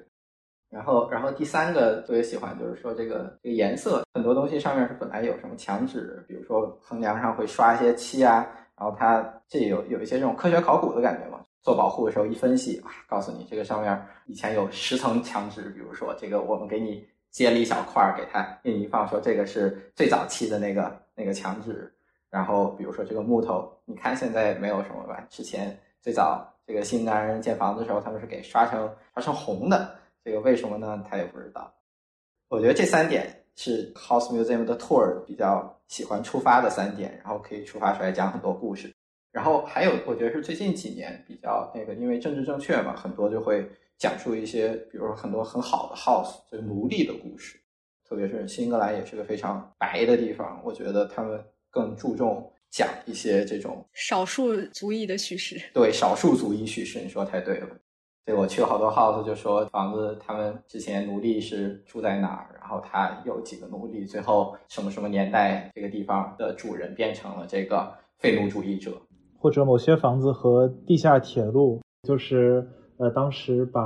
然后，然后第三个特别喜欢就是说这个这个颜色，很多东西上面是本来有什么墙纸，比如说横梁上会刷一些漆啊，然后它这有有一些这种科学考古的感觉嘛。做保护的时候一分析，哇，告诉你这个上面以前有十层墙纸，比如说这个我们给你接了一小块儿，给它印一放，说这个是最早期的那个那个墙纸。然后比如说这个木头，你看现在没有什么吧？之前最早这个新南人建房子的时候，他们是给刷成刷成红的。这个为什么呢？他也不知道。我觉得这三点是 House Museum 的 tour 比较喜欢出发的三点，然后可以出发出来讲很多故事。然后还有，我觉得是最近几年比较那个，因为政治正确嘛，很多就会讲述一些，比如说很多很好的 house，就是奴隶的故事。特别是新英格兰也是个非常白的地方，我觉得他们更注重讲一些这种少数族裔的叙事。对，少数族裔叙事，你说太对了。对我去了好多 house，就说房子他们之前奴隶是住在哪儿，然后他有几个奴隶，最后什么什么年代这个地方的主人变成了这个废奴主义者，或者某些房子和地下铁路，就是呃当时把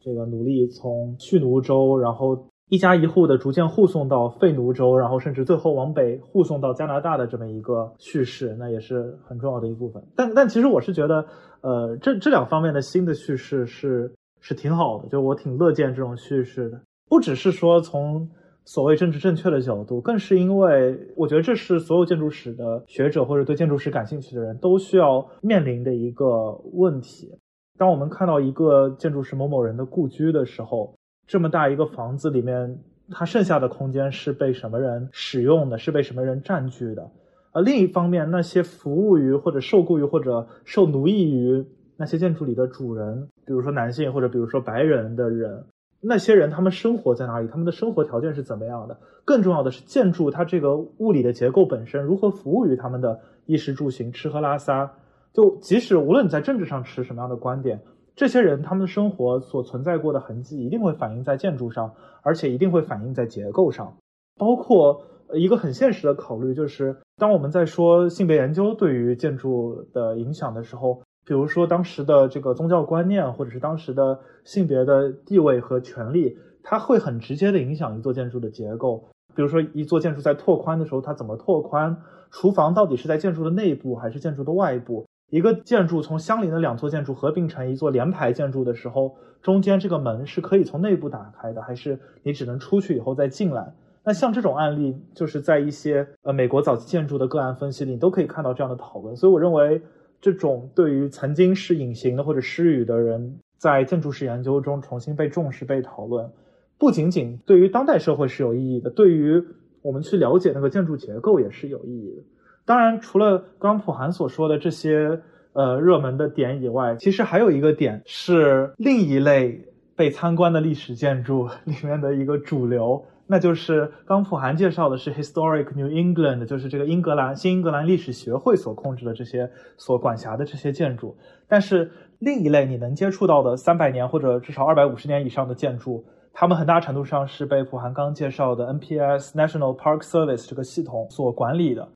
这个奴隶从蓄奴州，然后。一家一户的逐渐护送到废奴州，然后甚至最后往北护送到加拿大的这么一个叙事，那也是很重要的一部分。但但其实我是觉得，呃，这这两方面的新的叙事是是挺好的，就我挺乐见这种叙事的。不只是说从所谓政治正确的角度，更是因为我觉得这是所有建筑史的学者或者对建筑史感兴趣的人都需要面临的一个问题。当我们看到一个建筑师某某人的故居的时候。这么大一个房子里面，它剩下的空间是被什么人使用的？是被什么人占据的？而另一方面，那些服务于或者受雇于或者受奴役于那些建筑里的主人，比如说男性或者比如说白人的人，那些人他们生活在哪里？他们的生活条件是怎么样的？更重要的是，建筑它这个物理的结构本身如何服务于他们的衣食住行、吃喝拉撒？就即使无论你在政治上持什么样的观点。这些人他们的生活所存在过的痕迹一定会反映在建筑上，而且一定会反映在结构上。包括一个很现实的考虑，就是当我们在说性别研究对于建筑的影响的时候，比如说当时的这个宗教观念，或者是当时的性别的地位和权利，它会很直接的影响一座建筑的结构。比如说一座建筑在拓宽的时候，它怎么拓宽？厨房到底是在建筑的内部还是建筑的外部？一个建筑从相邻的两座建筑合并成一座连排建筑的时候，中间这个门是可以从内部打开的，还是你只能出去以后再进来？那像这种案例，就是在一些呃美国早期建筑的个案分析里，你都可以看到这样的讨论。所以我认为，这种对于曾经是隐形的或者失语的人，在建筑史研究中重新被重视、被讨论，不仅仅对于当代社会是有意义的，对于我们去了解那个建筑结构也是有意义的。当然，除了刚普涵所说的这些呃热门的点以外，其实还有一个点是另一类被参观的历史建筑里面的一个主流，那就是刚普涵介绍的是 Historic New England，就是这个英格兰新英格兰历史学会所控制的这些所管辖的这些建筑。但是另一类你能接触到的三百年或者至少二百五十年以上的建筑，他们很大程度上是被普涵刚介绍的 NPS National Park Service 这个系统所管理的。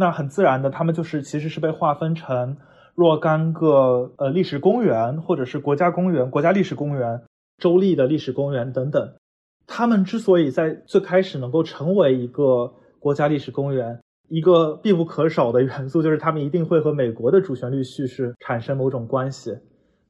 那很自然的，他们就是其实是被划分成若干个呃历史公园，或者是国家公园、国家历史公园、州立的历史公园等等。他们之所以在最开始能够成为一个国家历史公园，一个必不可少的 <laughs> 元素就是他们一定会和美国的主旋律叙事产生某种关系。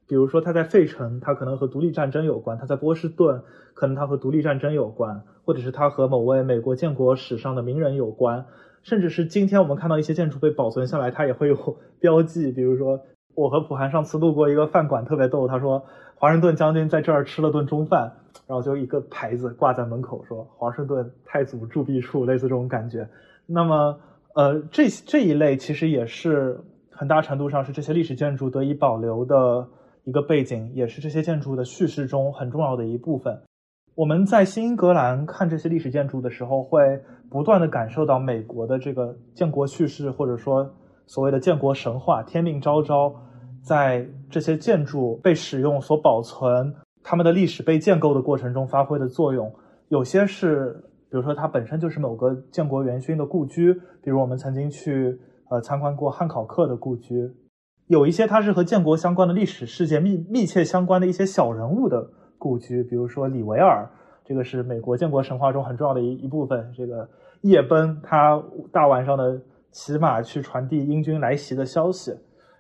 比如说，它在费城，它可能和独立战争有关；它在波士顿，可能它和独立战争有关，或者是它和某位美国建国史上的名人有关。甚至是今天我们看到一些建筑被保存下来，它也会有 <laughs> 标记。比如说，我和普涵上次路过一个饭馆，特别逗。他说，华盛顿将军在这儿吃了顿中饭，然后就一个牌子挂在门口，说华盛顿太祖铸币处，类似这种感觉。那么，呃，这这一类其实也是很大程度上是这些历史建筑得以保留的一个背景，也是这些建筑的叙事中很重要的一部分。我们在新英格兰看这些历史建筑的时候，会不断的感受到美国的这个建国叙事，或者说所谓的建国神话，天命昭昭，在这些建筑被使用、所保存、他们的历史被建构的过程中发挥的作用。有些是，比如说它本身就是某个建国元勋的故居，比如我们曾经去呃参观过汉考克的故居。有一些它是和建国相关的历史事件密密切相关的一些小人物的。故居，比如说李维尔，这个是美国建国神话中很重要的一一部分。这个夜奔，他大晚上的骑马去传递英军来袭的消息。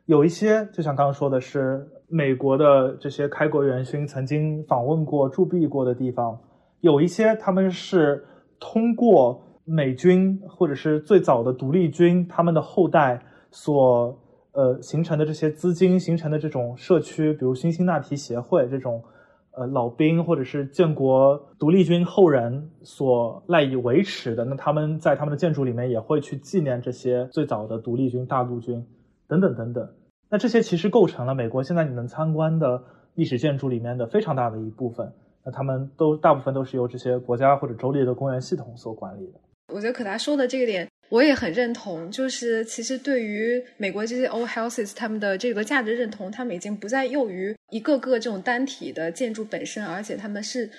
有一些，就像刚刚说的是美国的这些开国元勋曾经访问过、驻币过的地方。有一些，他们是通过美军或者是最早的独立军他们的后代所呃形成的这些资金形成的这种社区，比如辛辛那提协会这种。呃，老兵或者是建国独立军后人所赖以维持的，那他们在他们的建筑里面也会去纪念这些最早的独立军、大陆军等等等等。那这些其实构成了美国现在你能参观的历史建筑里面的非常大的一部分。那他们都大部分都是由这些国家或者州立的公园系统所管理的。我觉得可达说的这个点我也很认同，就是其实对于美国这些 old houses，他们的这个价值认同，他们已经不再囿于一个个这种单体的建筑本身，而且他们是。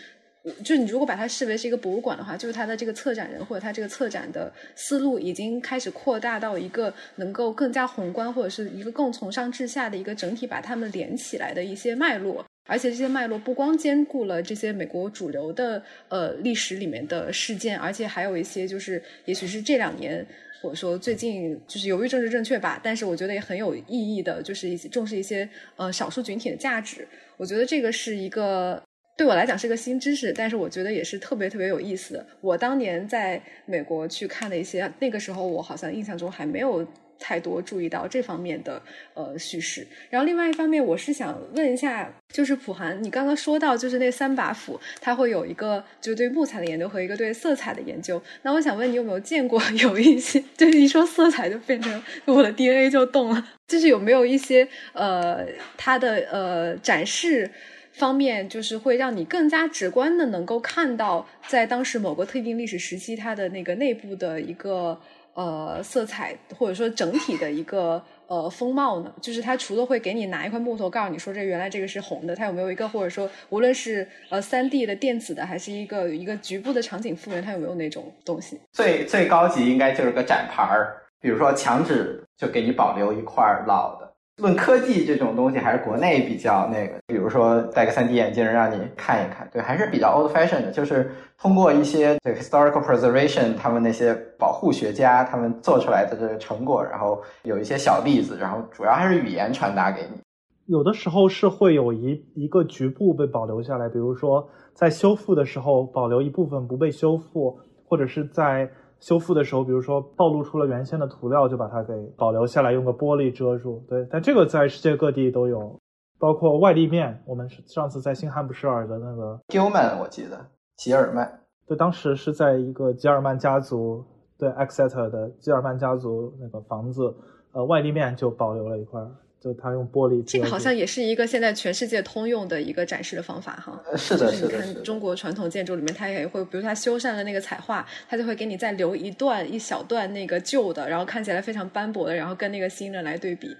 就你如果把它视为是一个博物馆的话，就是它的这个策展人或者它这个策展的思路已经开始扩大到一个能够更加宏观或者是一个更从上至下的一个整体，把它们连起来的一些脉络。而且这些脉络不光兼顾了这些美国主流的呃历史里面的事件，而且还有一些就是也许是这两年或者说最近就是由于政治正确吧，但是我觉得也很有意义的，就是一些重视一些呃少数群体的价值。我觉得这个是一个。对我来讲是个新知识，但是我觉得也是特别特别有意思的。我当年在美国去看的一些，那个时候我好像印象中还没有太多注意到这方面的呃叙事。然后另外一方面，我是想问一下，就是普涵，你刚刚说到就是那三把斧，它会有一个就对木材的研究和一个对色彩的研究。那我想问你有没有见过有一些，就是一说色彩就变成我的 DNA 就动了，就是有没有一些呃它的呃展示。方面就是会让你更加直观的能够看到，在当时某个特定历史时期，它的那个内部的一个呃色彩，或者说整体的一个呃风貌呢。就是它除了会给你拿一块木头告诉你说这原来这个是红的，它有没有一个或者说无论是呃三 D 的电子的，还是一个一个局部的场景复原，它有没有那种东西？最最高级应该就是个展牌儿，比如说墙纸就给你保留一块老的。论科技这种东西，还是国内比较那个，比如说戴个 3D 眼镜让你看一看，对，还是比较 old fashioned 的，就是通过一些这个 historical preservation，他们那些保护学家他们做出来的这个成果，然后有一些小例子，然后主要还是语言传达给你。有的时候是会有一一个局部被保留下来，比如说在修复的时候保留一部分不被修复，或者是在。修复的时候，比如说暴露出了原先的涂料，就把它给保留下来，用个玻璃遮住。对，但这个在世界各地都有，包括外立面。我们上次在新罕布什尔的那个 Gilman，我记得吉尔曼，对，当时是在一个吉尔曼家族，对，Exeter 的吉尔曼家族那个房子，呃，外立面就保留了一块。就他用玻璃，这个好像也是一个现在全世界通用的一个展示的方法哈。是的，是的。你看中国传统建筑里面，它也会，比如它修缮了那个彩画，它就会给你再留一段一小段那个旧的，然后看起来非常斑驳的，然后跟那个新的来对比。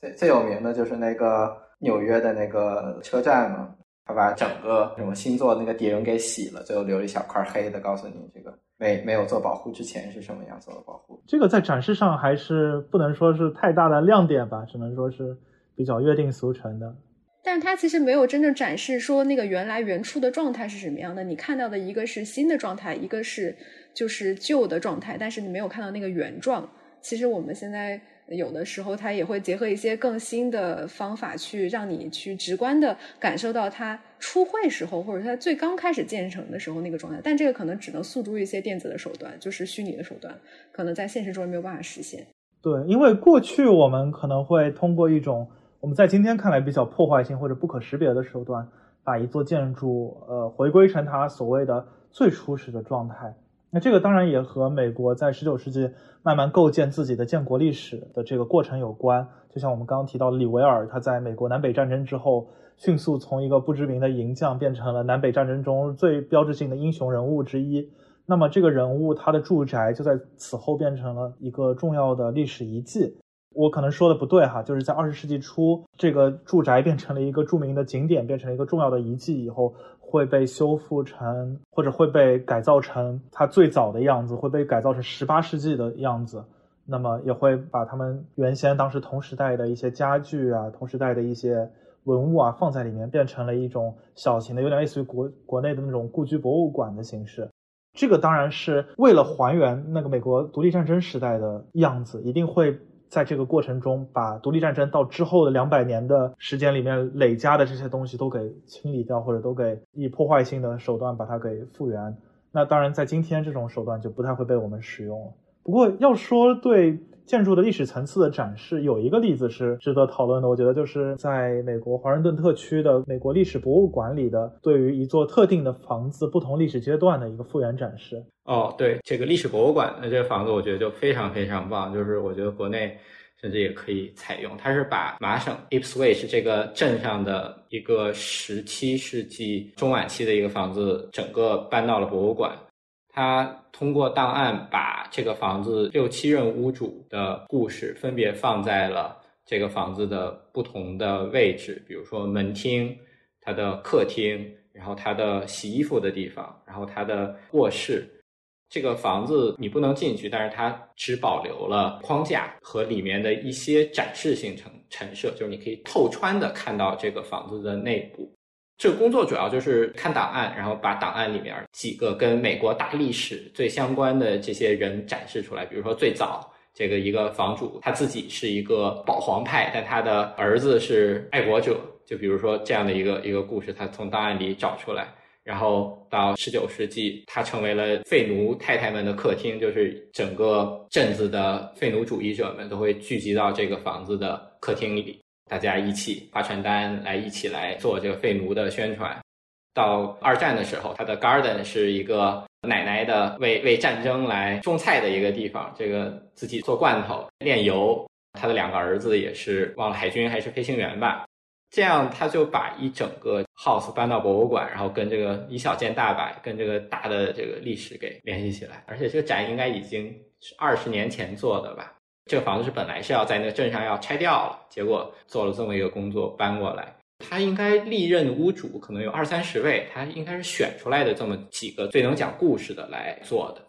最最有名的就是那个纽约的那个车站嘛。他把整个什么星座那个顶给洗了，最后留了一小块黑的，告诉你这个没没有做保护之前是什么样做的保护。这个在展示上还是不能说是太大的亮点吧，只能说是比较约定俗成的。但是它其实没有真正展示说那个原来原初的状态是什么样的。你看到的一个是新的状态，一个是就是旧的状态，但是你没有看到那个原状。其实我们现在。有的时候，它也会结合一些更新的方法，去让你去直观的感受到它初会时候，或者它最刚开始建成的时候那个状态。但这个可能只能诉诸一些电子的手段，就是虚拟的手段，可能在现实中没有办法实现。对，因为过去我们可能会通过一种我们在今天看来比较破坏性或者不可识别的手段，把一座建筑呃回归成它所谓的最初始的状态。那这个当然也和美国在十九世纪慢慢构建自己的建国历史的这个过程有关。就像我们刚刚提到的李维尔，他在美国南北战争之后，迅速从一个不知名的银匠变成了南北战争中最标志性的英雄人物之一。那么这个人物他的住宅就在此后变成了一个重要的历史遗迹。我可能说的不对哈，就是在二十世纪初，这个住宅变成了一个著名的景点，变成了一个重要的遗迹以后。会被修复成，或者会被改造成它最早的样子，会被改造成十八世纪的样子。那么也会把他们原先当时同时代的一些家具啊，同时代的一些文物啊放在里面，变成了一种小型的，有点类似于国国内的那种故居博物馆的形式。这个当然是为了还原那个美国独立战争时代的样子，一定会。在这个过程中，把独立战争到之后的两百年的时间里面累加的这些东西都给清理掉，或者都给以破坏性的手段把它给复原。那当然，在今天这种手段就不太会被我们使用了。不过要说对。建筑的历史层次的展示有一个例子是值得讨论的，我觉得就是在美国华盛顿特区的美国历史博物馆里的对于一座特定的房子不同历史阶段的一个复原展示。哦，对，这个历史博物馆的这个房子，我觉得就非常非常棒，就是我觉得国内甚至也可以采用。它是把麻省 Ipswich 这个镇上的一个十七世纪中晚期的一个房子整个搬到了博物馆。他通过档案把这个房子六七任屋主的故事分别放在了这个房子的不同的位置，比如说门厅、它的客厅，然后它的洗衣服的地方，然后它的卧室。这个房子你不能进去，但是它只保留了框架和里面的一些展示性陈陈设，就是你可以透穿的看到这个房子的内部。这个工作主要就是看档案，然后把档案里面几个跟美国大历史最相关的这些人展示出来。比如说最早这个一个房主他自己是一个保皇派，但他的儿子是爱国者。就比如说这样的一个一个故事，他从档案里找出来。然后到十九世纪，他成为了废奴太太们的客厅，就是整个镇子的废奴主义者们都会聚集到这个房子的客厅里，大家一起发传单，来一起来做这个废奴的宣传。到二战的时候，他的 garden 是一个奶奶的为为战争来种菜的一个地方，这个自己做罐头炼油。他的两个儿子也是忘了海军还是飞行员吧。这样他就把一整个 house 搬到博物馆，然后跟这个以小见大吧，跟这个大的这个历史给联系起来。而且这个展应该已经是二十年前做的吧？这个房子是本来是要在那个镇上要拆掉了，结果做了这么一个工作搬过来。他应该历任屋主可能有二三十位，他应该是选出来的这么几个最能讲故事的来做的。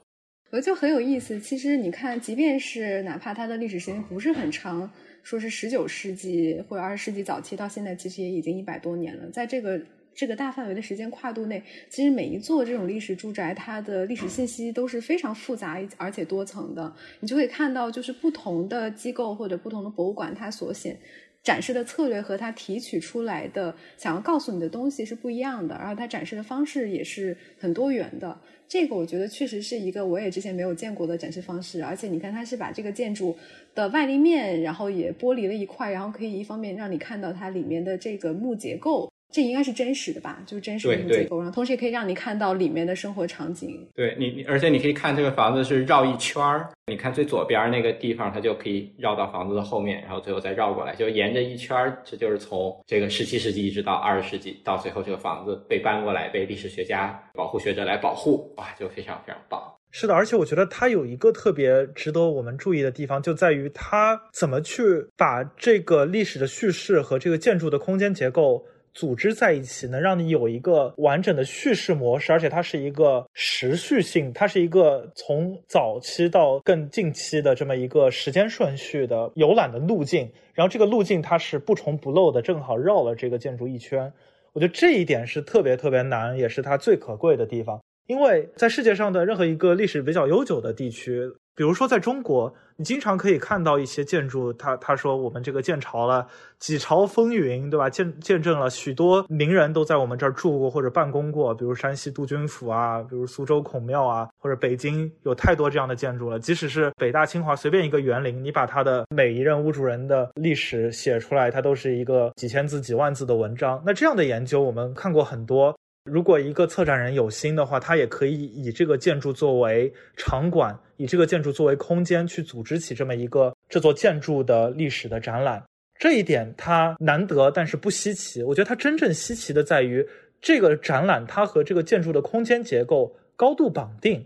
我就很有意思。其实你看，即便是哪怕它的历史时间不是很长。说是十九世纪或者二十世纪早期到现在，其实也已经一百多年了。在这个这个大范围的时间跨度内，其实每一座这种历史住宅，它的历史信息都是非常复杂而且多层的。你就会看到，就是不同的机构或者不同的博物馆，它所显展示的策略和它提取出来的想要告诉你的东西是不一样的，然后它展示的方式也是很多元的。这个我觉得确实是一个我也之前没有见过的展示方式，而且你看它是把这个建筑的外立面，然后也剥离了一块，然后可以一方面让你看到它里面的这个木结构。这应该是真实的吧？就是真实的结构，然后同时也可以让你看到里面的生活场景。对你，而且你可以看这个房子是绕一圈儿。你看最左边那个地方，它就可以绕到房子的后面，然后最后再绕过来，就沿着一圈儿。这就是从这个十七世纪一直到二十世纪，到最后这个房子被搬过来，被历史学家、保护学者来保护，哇，就非常非常棒。是的，而且我觉得它有一个特别值得我们注意的地方，就在于它怎么去把这个历史的叙事和这个建筑的空间结构。组织在一起，能让你有一个完整的叙事模式，而且它是一个时序性，它是一个从早期到更近期的这么一个时间顺序的游览的路径。然后这个路径它是不重不漏的，正好绕了这个建筑一圈。我觉得这一点是特别特别难，也是它最可贵的地方。因为在世界上的任何一个历史比较悠久的地区。比如说，在中国，你经常可以看到一些建筑，他他说我们这个建朝了几朝风云，对吧？见见证了许多名人都在我们这儿住过或者办公过，比如山西督军府啊，比如苏州孔庙啊，或者北京有太多这样的建筑了。即使是北大清华随便一个园林，你把它的每一任屋主人的历史写出来，它都是一个几千字、几万字的文章。那这样的研究，我们看过很多。如果一个策展人有心的话，他也可以以这个建筑作为场馆，以这个建筑作为空间，去组织起这么一个这座建筑的历史的展览。这一点它难得，但是不稀奇。我觉得它真正稀奇的在于，这个展览它和这个建筑的空间结构高度绑定。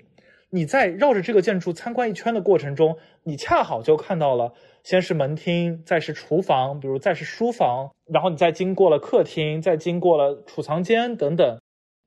你在绕着这个建筑参观一圈的过程中，你恰好就看到了，先是门厅，再是厨房，比如再是书房，然后你再经过了客厅，再经过了储藏间等等。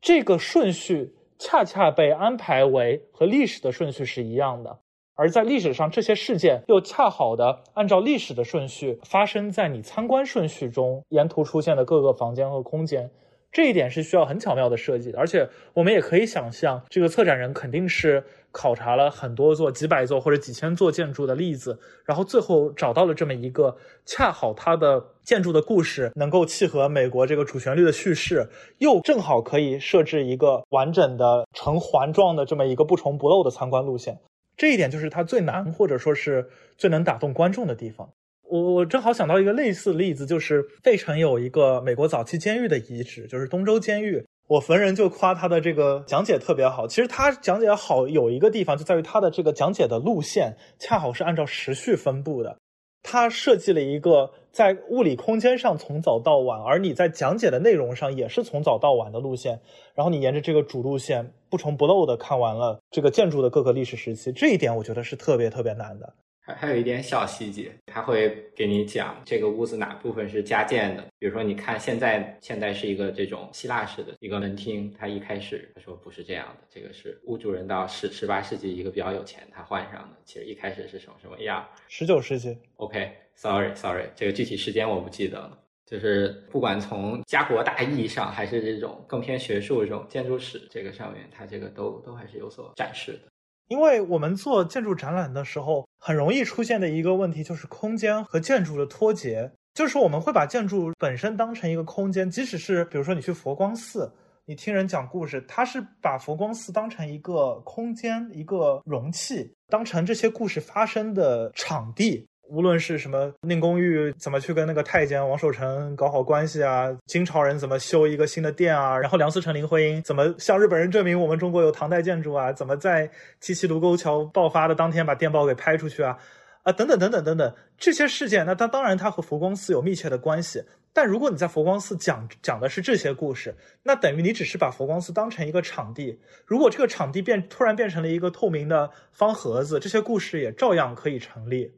这个顺序恰恰被安排为和历史的顺序是一样的，而在历史上，这些事件又恰好的按照历史的顺序发生在你参观顺序中沿途出现的各个房间和空间。这一点是需要很巧妙的设计，而且我们也可以想象，这个策展人肯定是考察了很多座、几百座或者几千座建筑的例子，然后最后找到了这么一个恰好它的建筑的故事能够契合美国这个主旋律的叙事，又正好可以设置一个完整的成环状的这么一个不重不漏的参观路线。这一点就是它最难或者说是最能打动观众的地方。我我正好想到一个类似例子，就是费城有一个美国早期监狱的遗址，就是东州监狱。我逢人就夸他的这个讲解特别好。其实他讲解好有一个地方，就在于他的这个讲解的路线恰好是按照时序分布的。它设计了一个在物理空间上从早到晚，而你在讲解的内容上也是从早到晚的路线。然后你沿着这个主路线不重不漏的看完了这个建筑的各个历史时期，这一点我觉得是特别特别难的。还还有一点小细节，他会给你讲这个屋子哪部分是加建的。比如说，你看现在现在是一个这种希腊式的一个门厅，他一开始他说不是这样的，这个是屋主人到十十八世纪一个比较有钱他换上的，其实一开始是什么什么样？十九世纪。OK，Sorry Sorry，这个具体时间我不记得了。就是不管从家国大义上，还是这种更偏学术这种建筑史这个上面，它这个都都还是有所展示的。因为我们做建筑展览的时候，很容易出现的一个问题就是空间和建筑的脱节。就是我们会把建筑本身当成一个空间，即使是比如说你去佛光寺，你听人讲故事，他是把佛光寺当成一个空间、一个容器，当成这些故事发生的场地。无论是什么宁公寓怎么去跟那个太监王守成搞好关系啊，金朝人怎么修一个新的殿啊，然后梁思成林徽因怎么向日本人证明我们中国有唐代建筑啊，怎么在七七卢沟桥爆发的当天把电报给拍出去啊，啊等等等等等等这些事件，那它当然它和佛光寺有密切的关系。但如果你在佛光寺讲讲的是这些故事，那等于你只是把佛光寺当成一个场地。如果这个场地变突然变成了一个透明的方盒子，这些故事也照样可以成立。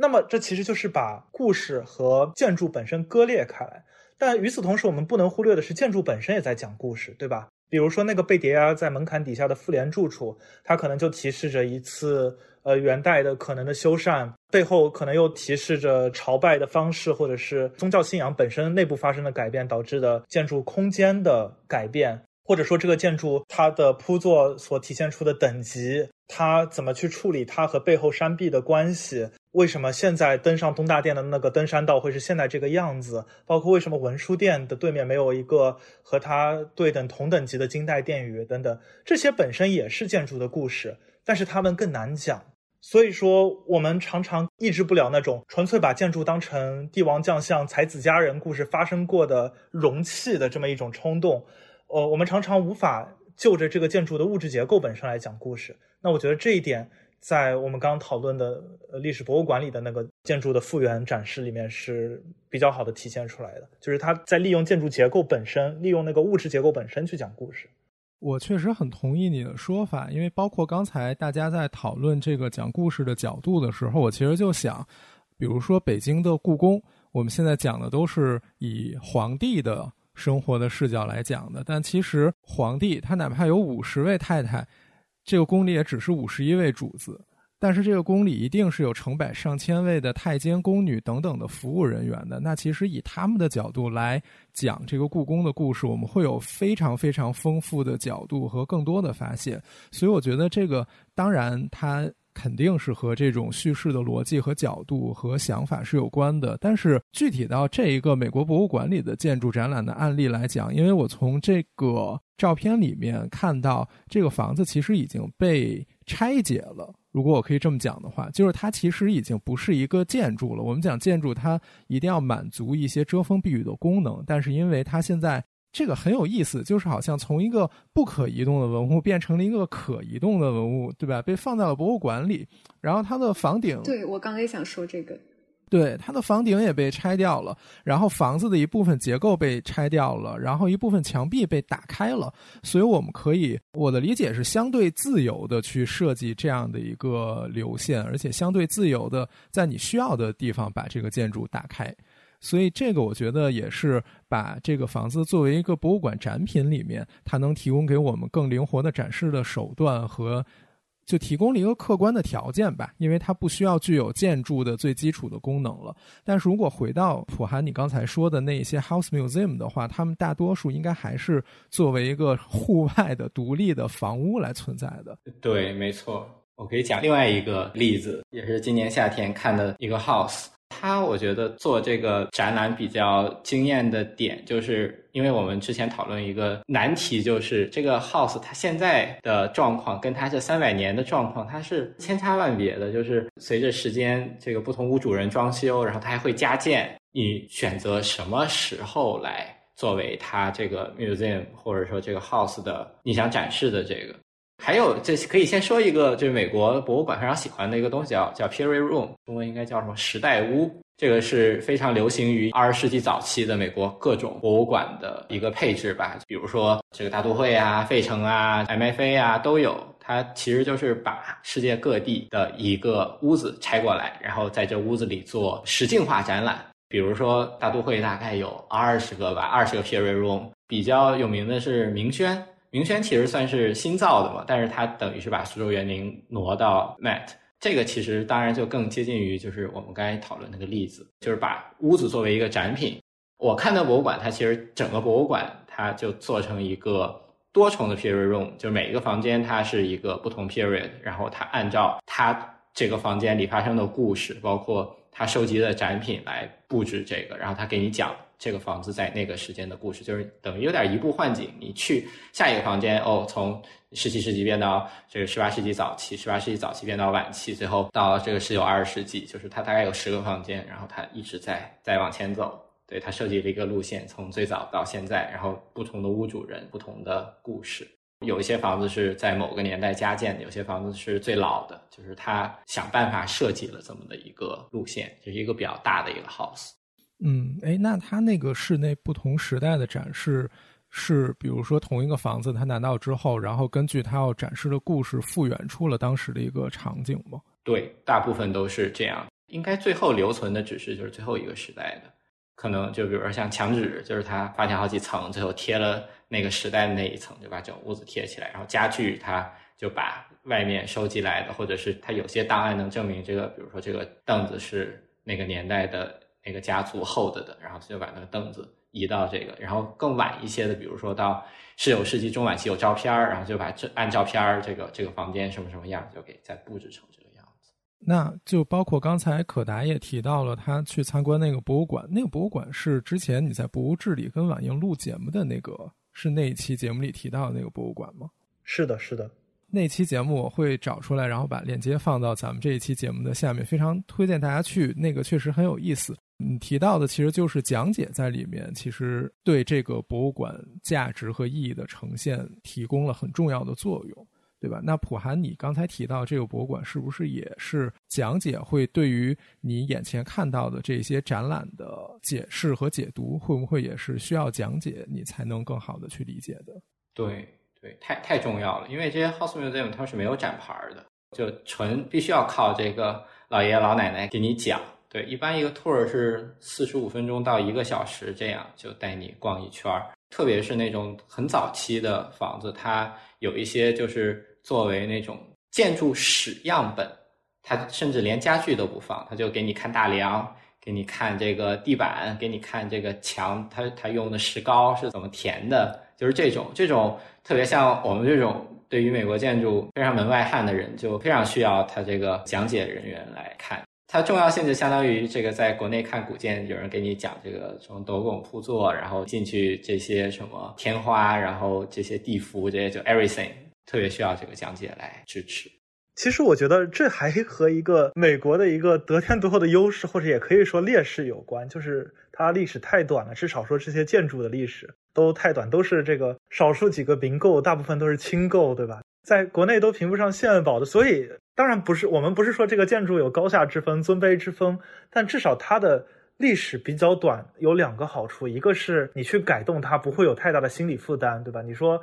那么，这其实就是把故事和建筑本身割裂开来。但与此同时，我们不能忽略的是，建筑本身也在讲故事，对吧？比如说那个被叠压在门槛底下的复联住处，它可能就提示着一次呃元代的可能的修缮，背后可能又提示着朝拜的方式，或者是宗教信仰本身内部发生的改变导致的建筑空间的改变。或者说，这个建筑它的铺座所体现出的等级，它怎么去处理它和背后山壁的关系？为什么现在登上东大殿的那个登山道会是现在这个样子？包括为什么文殊殿的对面没有一个和它对等同等级的金代殿宇等等？这些本身也是建筑的故事，但是它们更难讲。所以说，我们常常抑制不了那种纯粹把建筑当成帝王将相、才子佳人故事发生过的容器的这么一种冲动。呃，我们常常无法就着这个建筑的物质结构本身来讲故事。那我觉得这一点，在我们刚讨论的历史博物馆里的那个建筑的复原展示里面是比较好的体现出来的，就是他在利用建筑结构本身，利用那个物质结构本身去讲故事。我确实很同意你的说法，因为包括刚才大家在讨论这个讲故事的角度的时候，我其实就想，比如说北京的故宫，我们现在讲的都是以皇帝的。生活的视角来讲的，但其实皇帝他哪怕有五十位太太，这个宫里也只是五十一位主子，但是这个宫里一定是有成百上千位的太监、宫女等等的服务人员的。那其实以他们的角度来讲这个故宫的故事，我们会有非常非常丰富的角度和更多的发现。所以我觉得这个当然它。肯定是和这种叙事的逻辑和角度和想法是有关的，但是具体到这一个美国博物馆里的建筑展览的案例来讲，因为我从这个照片里面看到，这个房子其实已经被拆解了。如果我可以这么讲的话，就是它其实已经不是一个建筑了。我们讲建筑，它一定要满足一些遮风避雨的功能，但是因为它现在。这个很有意思，就是好像从一个不可移动的文物变成了一个可移动的文物，对吧？被放在了博物馆里，然后它的房顶，对我刚刚也想说这个，对它的房顶也被拆掉了，然后房子的一部分结构被拆掉了，然后一部分墙壁被打开了，所以我们可以，我的理解是相对自由的去设计这样的一个流线，而且相对自由的在你需要的地方把这个建筑打开。所以这个我觉得也是把这个房子作为一个博物馆展品里面，它能提供给我们更灵活的展示的手段和，就提供了一个客观的条件吧，因为它不需要具有建筑的最基础的功能了。但是如果回到普涵你刚才说的那些 house museum 的话，他们大多数应该还是作为一个户外的独立的房屋来存在的。对，没错。我可以讲另外一个例子，也是今年夏天看的一个 house。他我觉得做这个展览比较惊艳的点，就是因为我们之前讨论一个难题，就是这个 house 它现在的状况跟它这三百年的状况，它是千差万别的。就是随着时间，这个不同屋主人装修，然后它还会加建。你选择什么时候来作为它这个 museum，或者说这个 house 的你想展示的这个？还有，这可以先说一个，就是美国博物馆非常喜欢的一个东西，叫叫 Period Room，中文应该叫什么时代屋。这个是非常流行于二十世纪早期的美国各种博物馆的一个配置吧，比如说这个大都会啊、费城啊、MFA 啊都有。它其实就是把世界各地的一个屋子拆过来，然后在这屋子里做实境化展览。比如说大都会大概有二十个吧，二十个 Period Room。比较有名的是明轩，明轩其实算是新造的嘛，但是它等于是把苏州园林挪到 Met。这个其实当然就更接近于就是我们刚才讨论那个例子，就是把屋子作为一个展品。我看的博物馆，它其实整个博物馆它就做成一个多重的 period room，就是每一个房间它是一个不同 period，然后它按照它这个房间里发生的故事，包括它收集的展品来布置这个，然后它给你讲。这个房子在那个时间的故事，就是等于有点移步换景。你去下一个房间，哦，从十七世纪变到这个十八世纪早期，十八世纪早期变到晚期，最后到这个十九二十世纪，就是它大概有十个房间，然后它一直在在往前走。对，它设计了一个路线，从最早到现在，然后不同的屋主人，不同的故事。有一些房子是在某个年代加建的，有些房子是最老的，就是他想办法设计了这么的一个路线，就是一个比较大的一个 house。嗯，哎，那它那个室内不同时代的展示，是比如说同一个房子，它拿到之后，然后根据它要展示的故事，复原出了当时的一个场景吗？对，大部分都是这样。应该最后留存的只是就是最后一个时代的，可能就比如说像墙纸，就是他发现好几层，最后贴了那个时代的那一层，就把整屋子贴起来。然后家具，它就把外面收集来的，或者是它有些档案能证明这个，比如说这个凳子是那个年代的。那个家族厚的的，然后他就把那个凳子移到这个，然后更晚一些的，比如说到十九世纪中晚期有照片儿，然后就把这按照片儿这个这个房间什么什么样，就给再布置成这个样子。那就包括刚才可达也提到了，他去参观那个博物馆，那个博物馆是之前你在《博物志》里跟婉莹录节目的那个，是那一期节目里提到的那个博物馆吗？是的，是的。那期节目我会找出来，然后把链接放到咱们这一期节目的下面，非常推荐大家去，那个确实很有意思。你提到的其实就是讲解在里面，其实对这个博物馆价值和意义的呈现提供了很重要的作用，对吧？那普涵，你刚才提到这个博物馆是不是也是讲解会对于你眼前看到的这些展览的解释和解读，会不会也是需要讲解你才能更好的去理解的？对对，太太重要了，因为这些 house museum 它是没有展牌的，就纯必须要靠这个老爷爷老奶奶给你讲。对，一般一个 tour 是四十五分钟到一个小时，这样就带你逛一圈儿。特别是那种很早期的房子，它有一些就是作为那种建筑史样本，它甚至连家具都不放，它就给你看大梁，给你看这个地板，给你看这个墙，它它用的石膏是怎么填的，就是这种这种特别像我们这种对于美国建筑非常门外汉的人，就非常需要他这个讲解人员来看。它重要性就相当于这个，在国内看古建，有人给你讲这个什么斗拱铺座，然后进去这些什么天花，然后这些地符，这些就 everything，特别需要这个讲解来支持。其实我觉得这还和一个美国的一个得天独厚的优势，或者也可以说劣势有关，就是它历史太短了。至少说这些建筑的历史都太短，都是这个少数几个民构，大部分都是清构，对吧？在国内都评不上县宝的，所以当然不是我们不是说这个建筑有高下之分、尊卑之分，但至少它的历史比较短，有两个好处，一个是你去改动它不会有太大的心理负担，对吧？你说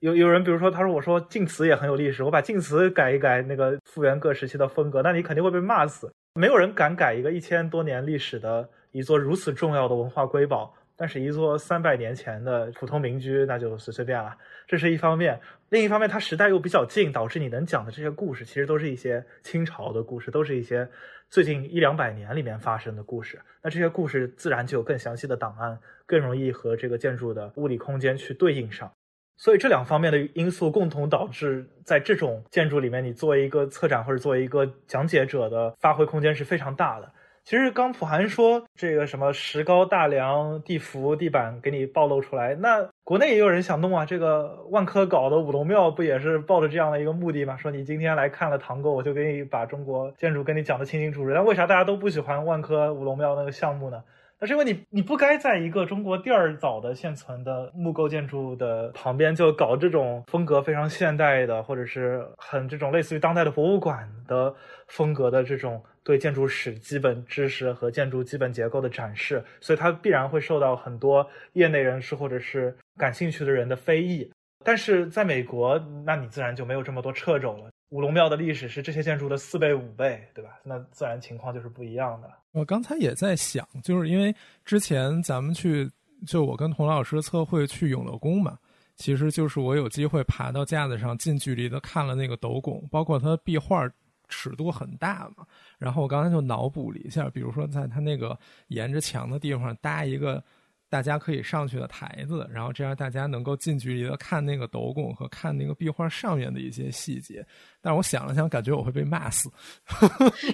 有有人比如说他说我说晋祠也很有历史，我把晋祠改一改，那个复原各时期的风格，那你肯定会被骂死，没有人敢改一个一千多年历史的一座如此重要的文化瑰宝。但是，一座三百年前的普通民居，那就随随便了。这是一方面，另一方面，它时代又比较近，导致你能讲的这些故事，其实都是一些清朝的故事，都是一些最近一两百年里面发生的故事。那这些故事自然就有更详细的档案，更容易和这个建筑的物理空间去对应上。所以，这两方面的因素共同导致，在这种建筑里面，你作为一个策展或者作为一个讲解者的发挥空间是非常大的。其实刚普涵说这个什么石膏大梁、地符、地板给你暴露出来，那国内也有人想弄啊。这个万科搞的五龙庙不也是抱着这样的一个目的吗？说你今天来看了唐构，我就给你把中国建筑跟你讲的清清楚楚。但为啥大家都不喜欢万科五龙庙那个项目呢？那是因为你你不该在一个中国第二早的现存的木构建筑的旁边就搞这种风格非常现代的，或者是很这种类似于当代的博物馆的风格的这种对建筑史基本知识和建筑基本结构的展示，所以它必然会受到很多业内人士或者是感兴趣的人的非议。但是在美国，那你自然就没有这么多掣肘了。五龙庙的历史是这些建筑的四倍五倍，对吧？那自然情况就是不一样的。我刚才也在想，就是因为之前咱们去，就我跟童老师测绘去永乐宫嘛，其实就是我有机会爬到架子上，近距离的看了那个斗拱，包括它的壁画尺度很大嘛。然后我刚才就脑补了一下，比如说在它那个沿着墙的地方搭一个。大家可以上去的台子，然后这样大家能够近距离的看那个斗拱和看那个壁画上面的一些细节。但是我想了想，感觉我会被骂死。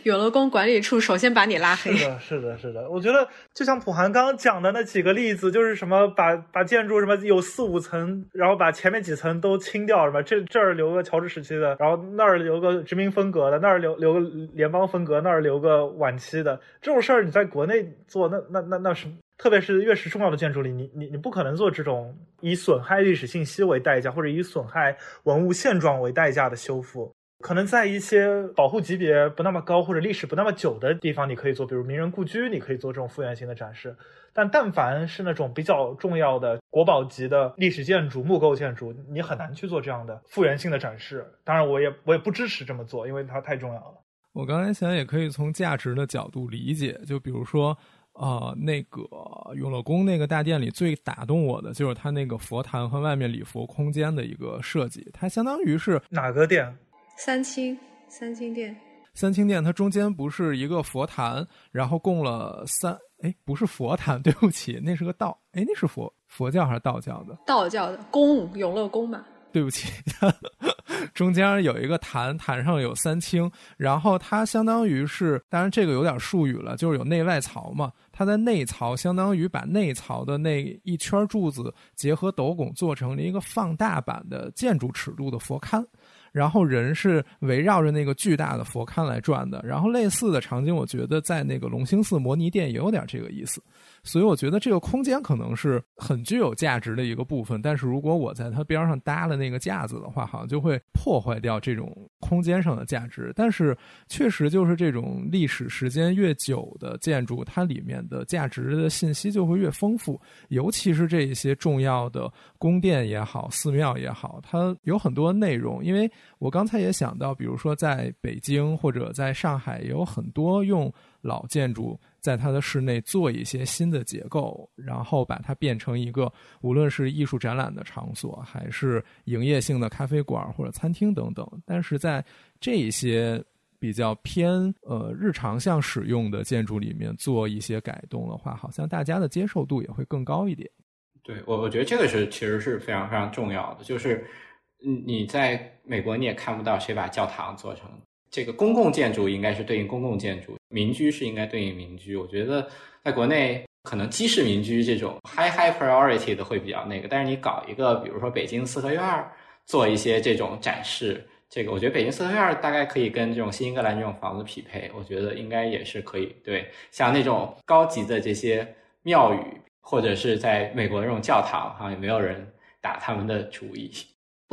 永乐宫管理处首先把你拉黑。是的，是的，是的。我觉得就像普涵刚刚讲的那几个例子，就是什么把把建筑什么有四五层，然后把前面几层都清掉，什么这这儿留个乔治时期的，然后那儿留个殖民风格的，那儿留留个联邦风格，那儿留个晚期的，这种事儿你在国内做，那那那那是。特别是越是重要的建筑里，你你你不可能做这种以损害历史信息为代价，或者以损害文物现状为代价的修复。可能在一些保护级别不那么高或者历史不那么久的地方，你可以做，比如名人故居，你可以做这种复原性的展示。但但凡是那种比较重要的国宝级的历史建筑、木构建筑，你很难去做这样的复原性的展示。当然，我也我也不支持这么做，因为它太重要了。我刚才想也可以从价值的角度理解，就比如说。啊，那个永乐宫那个大殿里最打动我的就是它那个佛坛和外面礼佛空间的一个设计，它相当于是哪个殿？三清，三清殿。三清殿它中间不是一个佛坛，然后供了三，哎，不是佛坛，<laughs> 对不起，那是个道，哎，那是佛佛教还是道教的？道教的宫，永乐宫嘛。对不起，中间有一个坛，坛上有三清，然后它相当于是，当然这个有点术语了，就是有内外槽嘛。它的内槽相当于把内槽的那一圈柱子结合斗拱做成了一个放大版的建筑尺度的佛龛，然后人是围绕着那个巨大的佛龛来转的。然后类似的场景，我觉得在那个龙兴寺摩尼殿也有点这个意思。所以我觉得这个空间可能是很具有价值的一个部分，但是如果我在它边上搭了那个架子的话，好像就会破坏掉这种空间上的价值。但是确实就是这种历史时间越久的建筑，它里面的价值的信息就会越丰富，尤其是这一些重要的宫殿也好、寺庙也好，它有很多内容。因为我刚才也想到，比如说在北京或者在上海，也有很多用老建筑。在它的室内做一些新的结构，然后把它变成一个无论是艺术展览的场所，还是营业性的咖啡馆或者餐厅等等。但是在这一些比较偏呃日常向使用的建筑里面做一些改动的话，好像大家的接受度也会更高一点。对我，我觉得这个是其实是非常非常重要的。就是你在美国你也看不到谁把教堂做成。这个公共建筑应该是对应公共建筑，民居是应该对应民居。我觉得在国内可能基式民居这种 high high priority 的会比较那个，但是你搞一个，比如说北京四合院做一些这种展示，这个我觉得北京四合院大概可以跟这种新英格兰这种房子匹配，我觉得应该也是可以。对，像那种高级的这些庙宇，或者是在美国这种教堂，好像也没有人打他们的主意。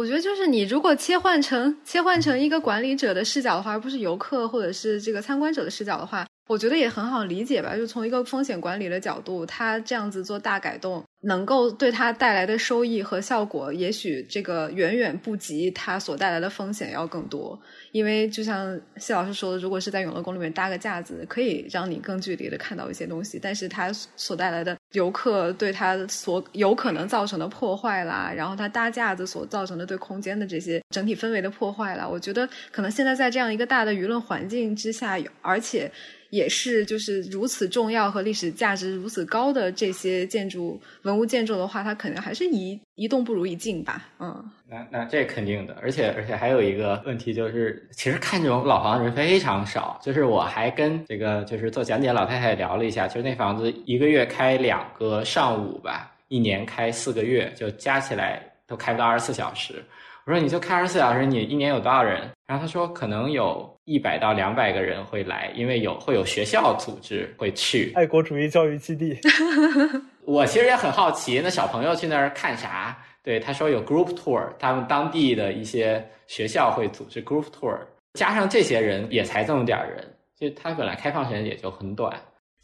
我觉得就是你如果切换成切换成一个管理者的视角的话，而不是游客或者是这个参观者的视角的话，我觉得也很好理解吧。就从一个风险管理的角度，他这样子做大改动。能够对它带来的收益和效果，也许这个远远不及它所带来的风险要更多。因为就像谢老师说的，如果是在永乐宫里面搭个架子，可以让你更距离的看到一些东西，但是它所带来的游客对它所有可能造成的破坏啦，然后它搭架子所造成的对空间的这些整体氛围的破坏啦，我觉得可能现在在这样一个大的舆论环境之下，而且。也是，就是如此重要和历史价值如此高的这些建筑文物建筑的话，它可能还是一一动不如一静吧。嗯，那那这肯定的，而且而且还有一个问题就是，其实看这种老房子人非常少。就是我还跟这个就是做讲解老太太聊了一下，就是那房子一个月开两个上午吧，一年开四个月，就加起来都开不到二十四小时。我说你就开二十四小时，你一年有多少人？然后他说可能有。一百到两百个人会来，因为有会有学校组织会去爱国主义教育基地。<laughs> 我其实也很好奇，那小朋友去那儿看啥？对，他说有 group tour，他们当地的一些学校会组织 group tour，加上这些人也才这么点儿人，就他本来开放时间也就很短。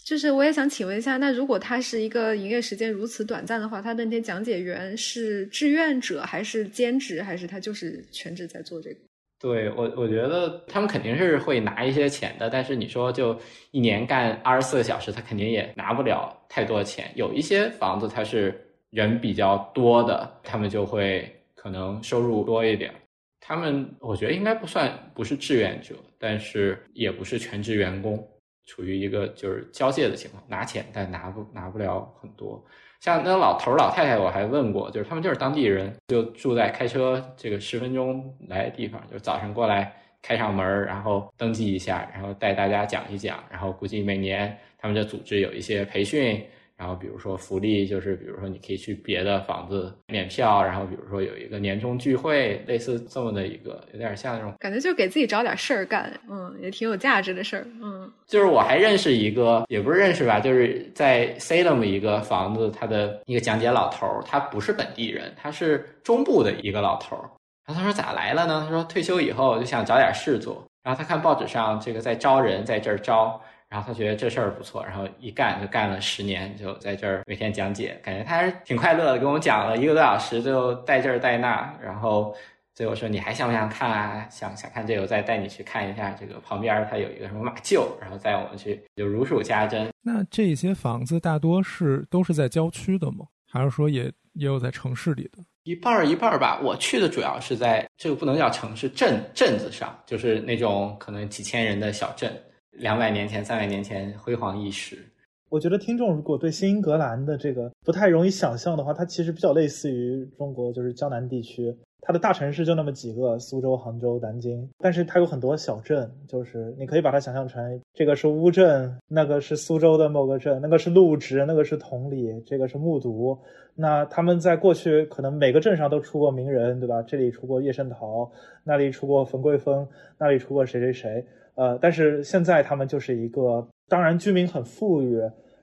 就是我也想请问一下，那如果他是一个营业时间如此短暂的话，他的那些讲解员是志愿者还是兼职，还是他就是全职在做这个？对我，我觉得他们肯定是会拿一些钱的，但是你说就一年干二十四个小时，他肯定也拿不了太多钱。有一些房子它是人比较多的，他们就会可能收入多一点。他们我觉得应该不算不是志愿者，但是也不是全职员工。处于一个就是交界的情况，拿钱但拿不拿不了很多。像那老头老太太，我还问过，就是他们就是当地人，就住在开车这个十分钟来的地方，就早上过来开上门，然后登记一下，然后带大家讲一讲，然后估计每年他们的组织有一些培训。然后比如说福利，就是比如说你可以去别的房子免票，然后比如说有一个年终聚会，类似这么的一个，有点像那种感觉，就给自己找点事儿干，嗯，也挺有价值的事儿，嗯。就是我还认识一个，也不是认识吧，就是在 Salem 一个房子，他的一个讲解老头儿，他不是本地人，他是中部的一个老头儿。然后他说咋来了呢？他说退休以后就想找点事做，然后他看报纸上这个在招人，在这儿招。然后他觉得这事儿不错，然后一干就干了十年，就在这儿每天讲解，感觉他还是挺快乐的，跟我们讲了一个多小时，就带这儿带那，然后最后说你还想不想看啊？想想看这个，我再带你去看一下这个旁边，它有一个什么马厩，然后带我们去，就如数家珍。那这些房子大多是都是在郊区的吗？还是说也也有在城市里的？一半儿一半儿吧。我去的主要是在这个不能叫城市，镇镇子上，就是那种可能几千人的小镇。两百年前、三百年前辉煌一时。我觉得听众如果对新英格兰的这个不太容易想象的话，它其实比较类似于中国，就是江南地区。它的大城市就那么几个，苏州、杭州、南京。但是它有很多小镇，就是你可以把它想象成这个是乌镇，那个是苏州的某个镇，那个是陆直，那个是同里，这个是木渎。那他们在过去可能每个镇上都出过名人，对吧？这里出过叶圣陶，那里出过冯桂峰，那里出过谁谁谁。呃，但是现在他们就是一个，当然居民很富裕，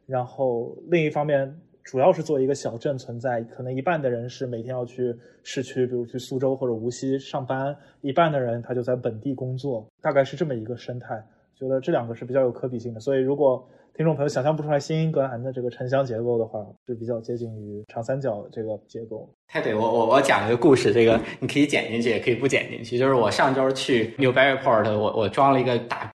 然后另一方面主要是做一个小镇存在，可能一半的人是每天要去市区，比如去苏州或者无锡上班，一半的人他就在本地工作，大概是这么一个生态。觉得这两个是比较有可比性的，所以如果听众朋友想象不出来新英格兰的这个城乡结构的话，是比较接近于长三角这个结构。太对，我我我讲一个故事，这个你可以剪进去，也可以不剪进去。就是我上周去 Newburyport，我我装了一个大，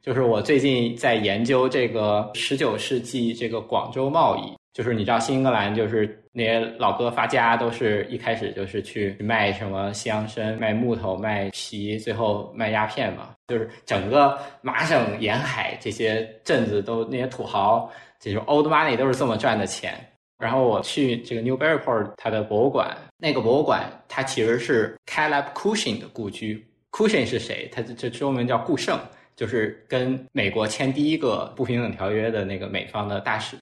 就是我最近在研究这个十九世纪这个广州贸易。就是你知道新英格兰，就是那些老哥发家都是一开始就是去卖什么西洋参、卖木头、卖皮，最后卖鸦片嘛。就是整个麻省沿海这些镇子都那些土豪，这种 old money 都是这么赚的钱。然后我去这个 Newburyport 它的博物馆，那个博物馆它其实是 Caleb Cushing 的故居。Cushing 是谁？他这中文叫顾盛，就是跟美国签第一个不平等条约的那个美方的大使。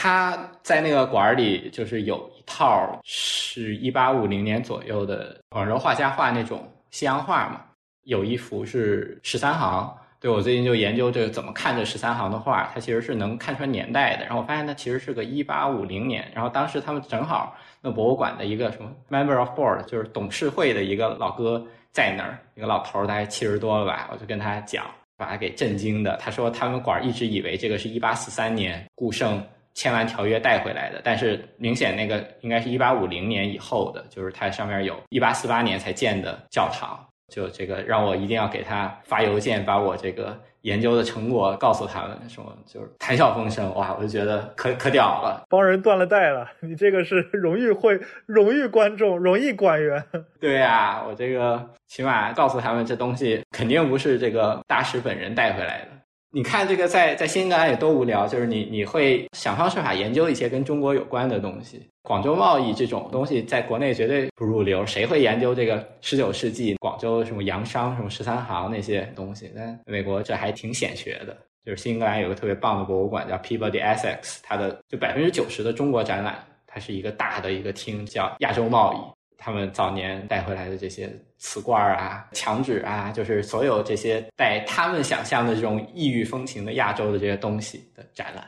他在那个馆里，就是有一套是一八五零年左右的广州画家画那种西洋画嘛，有一幅是十三行。对我最近就研究这个怎么看这十三行的画，它其实是能看出来年代的。然后我发现它其实是个一八五零年。然后当时他们正好那博物馆的一个什么 member of board，就是董事会的一个老哥在那儿，一个老头儿，大概七十多了吧。我就跟他讲，把他给震惊的。他说他们馆一直以为这个是一八四三年顾盛。签完条约带回来的，但是明显那个应该是一八五零年以后的，就是它上面有一八四八年才建的教堂，就这个让我一定要给他发邮件，把我这个研究的成果告诉他们，什么就是谈笑风生，哇，我就觉得可可屌了，帮人断了代了，你这个是荣誉会、荣誉观众、荣誉官员。对呀，我这个起码告诉他们，这东西肯定不是这个大使本人带回来的。你看这个在在新英格兰也多无聊，就是你你会想方设法研究一些跟中国有关的东西。广州贸易这种东西在国内绝对不入流，谁会研究这个十九世纪广州什么洋商、什么十三行那些东西？但美国这还挺显学的。就是新英格兰有个特别棒的博物馆叫 Peabody Essex，它的就百分之九十的中国展览，它是一个大的一个厅，叫亚洲贸易。他们早年带回来的这些瓷罐啊、墙纸啊，就是所有这些带他们想象的这种异域风情的亚洲的这些东西的展览。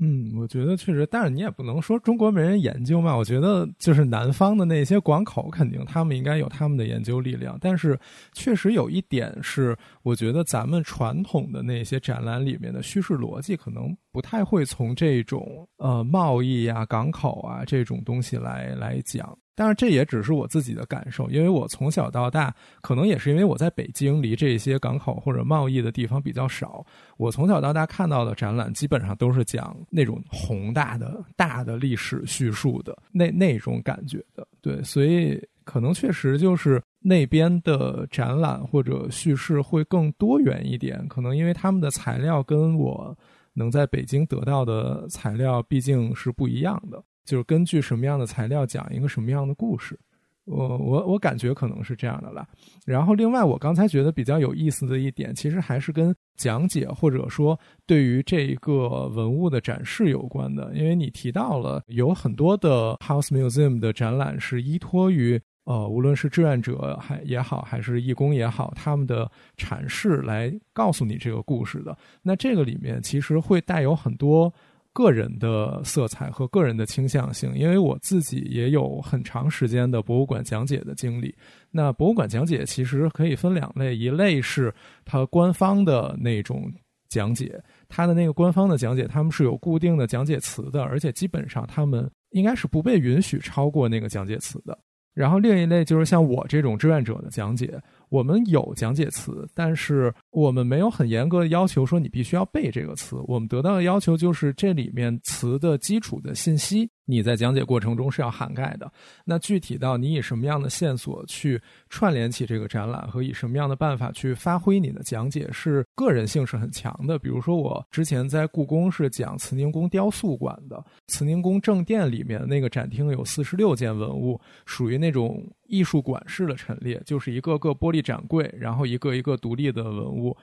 嗯，我觉得确实，但是你也不能说中国没人研究嘛。我觉得就是南方的那些广口，肯定他们应该有他们的研究力量。但是确实有一点是，我觉得咱们传统的那些展览里面的叙事逻辑，可能不太会从这种呃贸易啊、港口啊这种东西来来讲。当然，这也只是我自己的感受，因为我从小到大，可能也是因为我在北京，离这些港口或者贸易的地方比较少。我从小到大看到的展览，基本上都是讲那种宏大的、大的历史叙述的那那种感觉的。对，所以可能确实就是那边的展览或者叙事会更多元一点。可能因为他们的材料跟我能在北京得到的材料毕竟是不一样的。就是根据什么样的材料讲一个什么样的故事，我我我感觉可能是这样的啦。然后另外，我刚才觉得比较有意思的一点，其实还是跟讲解或者说对于这一个文物的展示有关的。因为你提到了有很多的 House Museum 的展览是依托于呃，无论是志愿者还也好，还是义工也好，他们的阐释来告诉你这个故事的。那这个里面其实会带有很多。个人的色彩和个人的倾向性，因为我自己也有很长时间的博物馆讲解的经历。那博物馆讲解其实可以分两类，一类是它官方的那种讲解，它的那个官方的讲解，他们是有固定的讲解词的，而且基本上他们应该是不被允许超过那个讲解词的。然后另一类就是像我这种志愿者的讲解。我们有讲解词，但是我们没有很严格的要求说你必须要背这个词。我们得到的要求就是这里面词的基础的信息。你在讲解过程中是要涵盖的。那具体到你以什么样的线索去串联起这个展览，和以什么样的办法去发挥你的讲解，是个人性是很强的。比如说，我之前在故宫是讲慈宁宫雕塑馆的，慈宁宫正殿里面那个展厅有四十六件文物，属于那种艺术馆式的陈列，就是一个个玻璃展柜，然后一个一个独立的文物。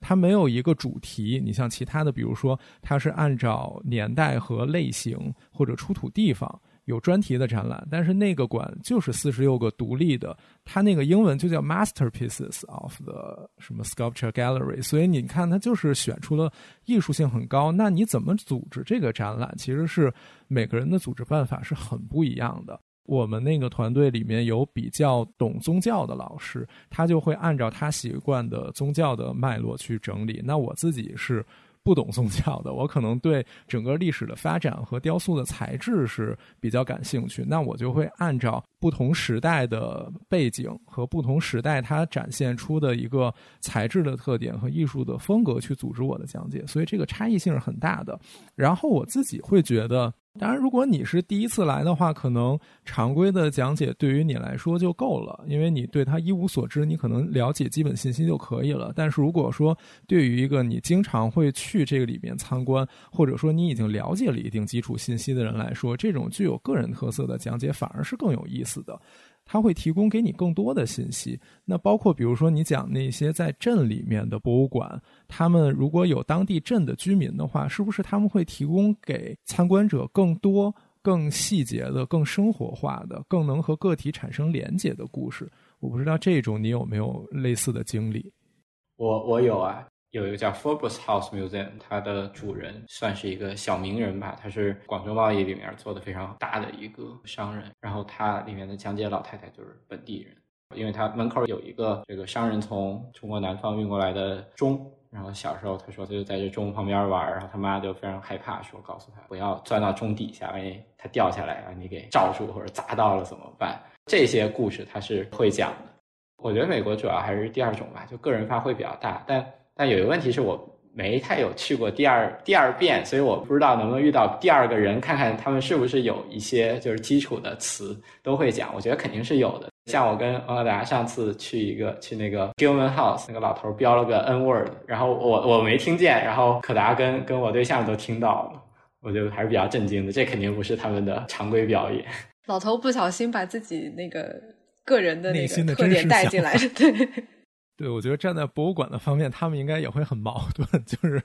它没有一个主题，你像其他的，比如说它是按照年代和类型或者出土地方有专题的展览，但是那个馆就是四十六个独立的，它那个英文就叫 Masterpieces of the 什么 Sculpture Gallery，所以你看它就是选出了艺术性很高。那你怎么组织这个展览，其实是每个人的组织办法是很不一样的。我们那个团队里面有比较懂宗教的老师，他就会按照他习惯的宗教的脉络去整理。那我自己是不懂宗教的，我可能对整个历史的发展和雕塑的材质是比较感兴趣。那我就会按照不同时代的背景和不同时代它展现出的一个材质的特点和艺术的风格去组织我的讲解，所以这个差异性是很大的。然后我自己会觉得。当然，如果你是第一次来的话，可能常规的讲解对于你来说就够了，因为你对它一无所知，你可能了解基本信息就可以了。但是如果说对于一个你经常会去这个里面参观，或者说你已经了解了一定基础信息的人来说，这种具有个人特色的讲解反而是更有意思的。它会提供给你更多的信息，那包括比如说你讲那些在镇里面的博物馆，他们如果有当地镇的居民的话，是不是他们会提供给参观者更多、更细节的、更生活化的、更能和个体产生连结的故事？我不知道这种你有没有类似的经历？我我有啊。有一个叫 Forbes House Museum，它的主人算是一个小名人吧，他是广州贸易里面做的非常大的一个商人。然后他里面的讲解老太太就是本地人，因为他门口有一个这个商人从中国南方运过来的钟。然后小时候他说他就在这钟旁边玩，然后他妈就非常害怕，说告诉他不要钻到钟底下，万一它掉下来，让你给罩住或者砸到了怎么办？这些故事他是会讲的。我觉得美国主要还是第二种吧，就个人发挥比较大，但。但有一个问题是我没太有去过第二第二遍，所以我不知道能不能遇到第二个人，看看他们是不是有一些就是基础的词都会讲。我觉得肯定是有的。像我跟王小达上次去一个去那个 Gilman House，那个老头标了个 N word，然后我我没听见，然后可达跟跟我对象都听到了，我觉得还是比较震惊的。这肯定不是他们的常规表演。老头不小心把自己那个个人的那个特点带进来，对。对，我觉得站在博物馆的方面，他们应该也会很矛盾。<laughs> 就是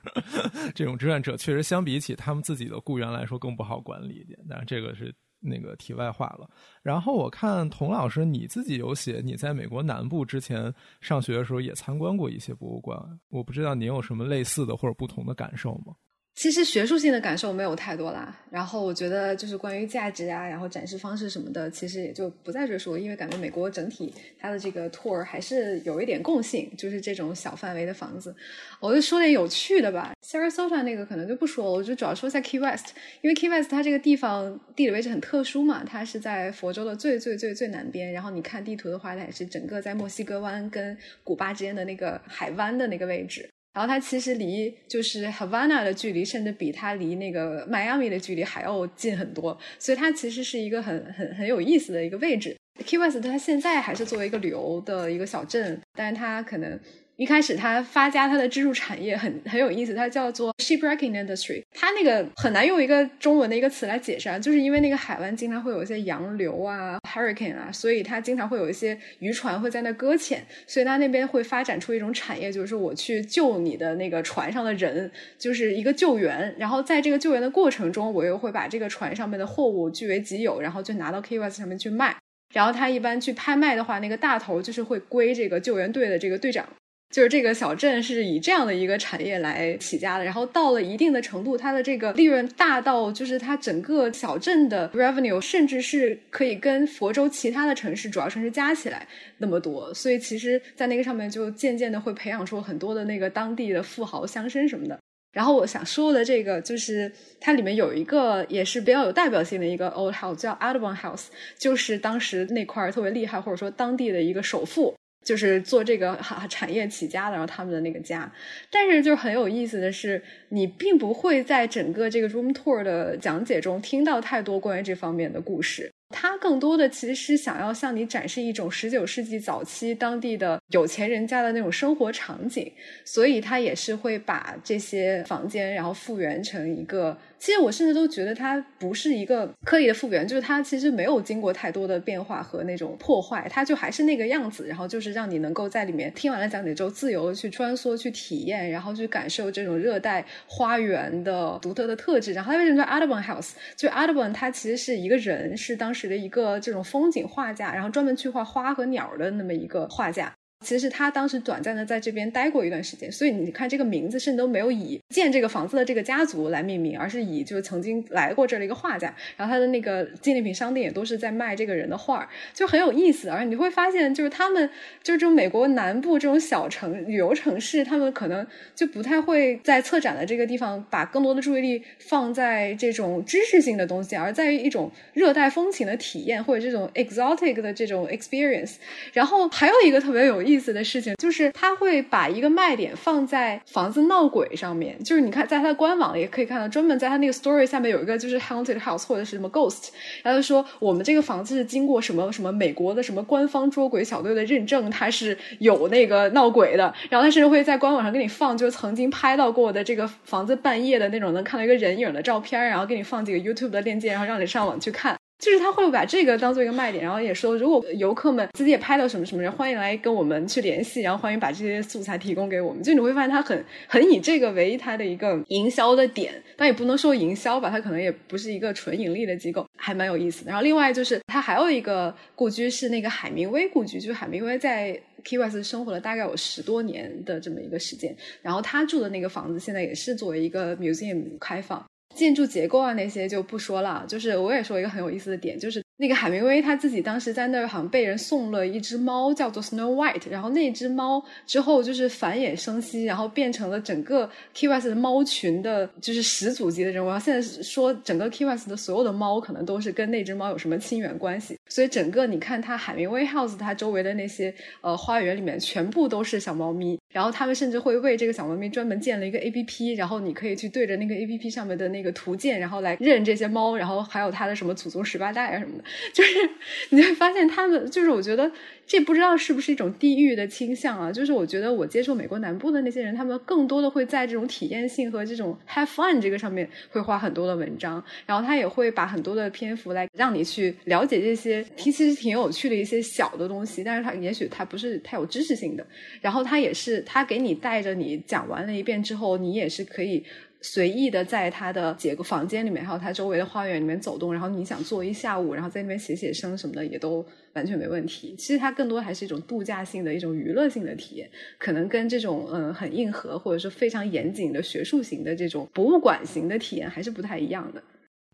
这种志愿者，确实相比起他们自己的雇员来说，更不好管理一点。但是这个是那个题外话了。然后我看童老师你自己有写，你在美国南部之前上学的时候也参观过一些博物馆，我不知道您有什么类似的或者不同的感受吗？其实学术性的感受没有太多啦，然后我觉得就是关于价值啊，然后展示方式什么的，其实也就不再赘述，因为感觉美国整体它的这个 tour 还是有一点共性，就是这种小范围的房子。我就说点有趣的吧，Sarasota 那个可能就不说了，我就主要说一下 Key West，因为 Key West 它这个地方地理位置很特殊嘛，它是在佛州的最最最最南边，然后你看地图的话，它也是整个在墨西哥湾跟古巴之间的那个海湾的那个位置。然后它其实离就是 Havana 的距离，甚至比它离那个 Miami 的距离还要近很多，所以它其实是一个很很很有意思的一个位置。Key West 它现在还是作为一个旅游的一个小镇，但是它可能。一开始他发家他的支柱产业很很有意思，它叫做 shipwrecking industry。它那个很难用一个中文的一个词来解释啊，就是因为那个海湾经常会有一些洋流啊、hurricane 啊，所以它经常会有一些渔船会在那搁浅，所以它那边会发展出一种产业，就是我去救你的那个船上的人，就是一个救援。然后在这个救援的过程中，我又会把这个船上面的货物据为己有，然后就拿到 Key West 上面去卖。然后他一般去拍卖的话，那个大头就是会归这个救援队的这个队长。就是这个小镇是以这样的一个产业来起家的，然后到了一定的程度，它的这个利润大到就是它整个小镇的 revenue，甚至是可以跟佛州其他的城市主要城市加起来那么多，所以其实，在那个上面就渐渐的会培养出很多的那个当地的富豪乡绅什么的。然后我想说的这个，就是它里面有一个也是比较有代表性的一个 old house，叫 Audubon House，就是当时那块特别厉害，或者说当地的一个首富。就是做这个哈产业起家的，然后他们的那个家，但是就很有意思的是，你并不会在整个这个 room tour 的讲解中听到太多关于这方面的故事。他更多的其实是想要向你展示一种十九世纪早期当地的有钱人家的那种生活场景，所以他也是会把这些房间然后复原成一个。其实我甚至都觉得它不是一个刻意的复原，就是它其实没有经过太多的变化和那种破坏，它就还是那个样子。然后就是让你能够在里面听完了讲解之后，自由的去穿梭、去体验，然后去感受这种热带花园的独特的特质。然后它为什么叫 Audubon House？就 Audubon 他其实是一个人，是当时的一个这种风景画家，然后专门去画花和鸟的那么一个画家。其实他当时短暂的在这边待过一段时间，所以你看这个名字甚至都没有以建这个房子的这个家族来命名，而是以就是曾经来过这儿的一个画家。然后他的那个纪念品商店也都是在卖这个人的画，就很有意思。而你会发现，就是他们就是这种美国南部这种小城旅游城市，他们可能就不太会在策展的这个地方把更多的注意力放在这种知识性的东西，而在于一种热带风情的体验或者这种 exotic 的这种 experience。然后还有一个特别有意。意思的事情就是，他会把一个卖点放在房子闹鬼上面。就是你看，在他的官网也可以看到，专门在他那个 story 下面有一个就是 haunted house 或者是什么 ghost，然后说我们这个房子是经过什么什么美国的什么官方捉鬼小队的认证，它是有那个闹鬼的。然后他甚至会在官网上给你放，就是曾经拍到过的这个房子半夜的那种能看到一个人影的照片，然后给你放几个 YouTube 的链接，然后让你上网去看。就是他会把这个当做一个卖点，然后也说，如果游客们自己也拍到什么什么人，欢迎来跟我们去联系，然后欢迎把这些素材提供给我们。就你会发现，他很很以这个为他的一个营销的点，但也不能说营销吧，他可能也不是一个纯盈利的机构，还蛮有意思的。然后另外就是他还有一个故居是那个海明威故居，就是海明威在 Key West 生活了大概有十多年的这么一个时间，然后他住的那个房子现在也是作为一个 museum 开放。建筑结构啊那些就不说了，就是我也说一个很有意思的点，就是那个海明威他自己当时在那儿好像被人送了一只猫，叫做 Snow White，然后那只猫之后就是繁衍生息，然后变成了整个 Key West 的猫群的，就是始祖级的人物。然后现在说整个 Key West 的所有的猫可能都是跟那只猫有什么亲缘关系，所以整个你看它海明威 House 它周围的那些呃花园里面全部都是小猫咪。然后他们甚至会为这个小猫咪专门建了一个 A P P，然后你可以去对着那个 A P P 上面的那个图鉴，然后来认这些猫，然后还有它的什么祖宗十八代啊什么的，就是你会发现他们，就是我觉得这不知道是不是一种地域的倾向啊，就是我觉得我接触美国南部的那些人，他们更多的会在这种体验性和这种 have fun 这个上面会花很多的文章，然后他也会把很多的篇幅来让你去了解这些其实挺有趣的一些小的东西，但是它也许它不是太有知识性的，然后它也是。他给你带着你讲完了一遍之后，你也是可以随意的在他的几个房间里面，还有他周围的花园里面走动，然后你想坐一下午，然后在那边写写生什么的，也都完全没问题。其实它更多还是一种度假性的一种娱乐性的体验，可能跟这种嗯很硬核或者是非常严谨的学术型的这种博物馆型的体验还是不太一样的。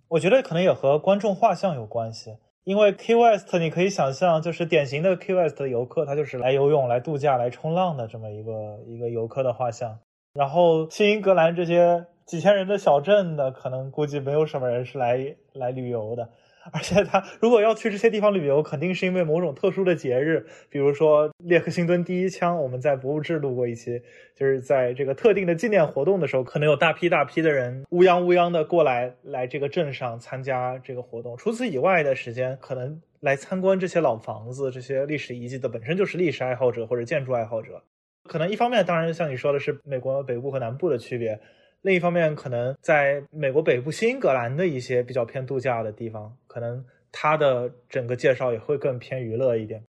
我觉得可能也和观众画像有关系，因为 Key West 你可以想象，就是典型的 Key West 的游客，他就是来游泳、来度假、来冲浪的这么一个一个游客的画像。然后新英格兰这些。几千人的小镇的，可能估计没有什么人是来来旅游的，而且他如果要去这些地方旅游，肯定是因为某种特殊的节日，比如说列克星敦第一枪，我们在博物志录过一期，就是在这个特定的纪念活动的时候，可能有大批大批的人乌泱乌泱的过来来这个镇上参加这个活动。除此以外的时间，可能来参观这些老房子、这些历史遗迹的本身就是历史爱好者或者建筑爱好者。可能一方面，当然像你说的是美国北部和南部的区别。另一方面，可能在美国北部新英格兰的一些比较偏度假的地方，可能它的整个介绍也会更偏娱乐一点。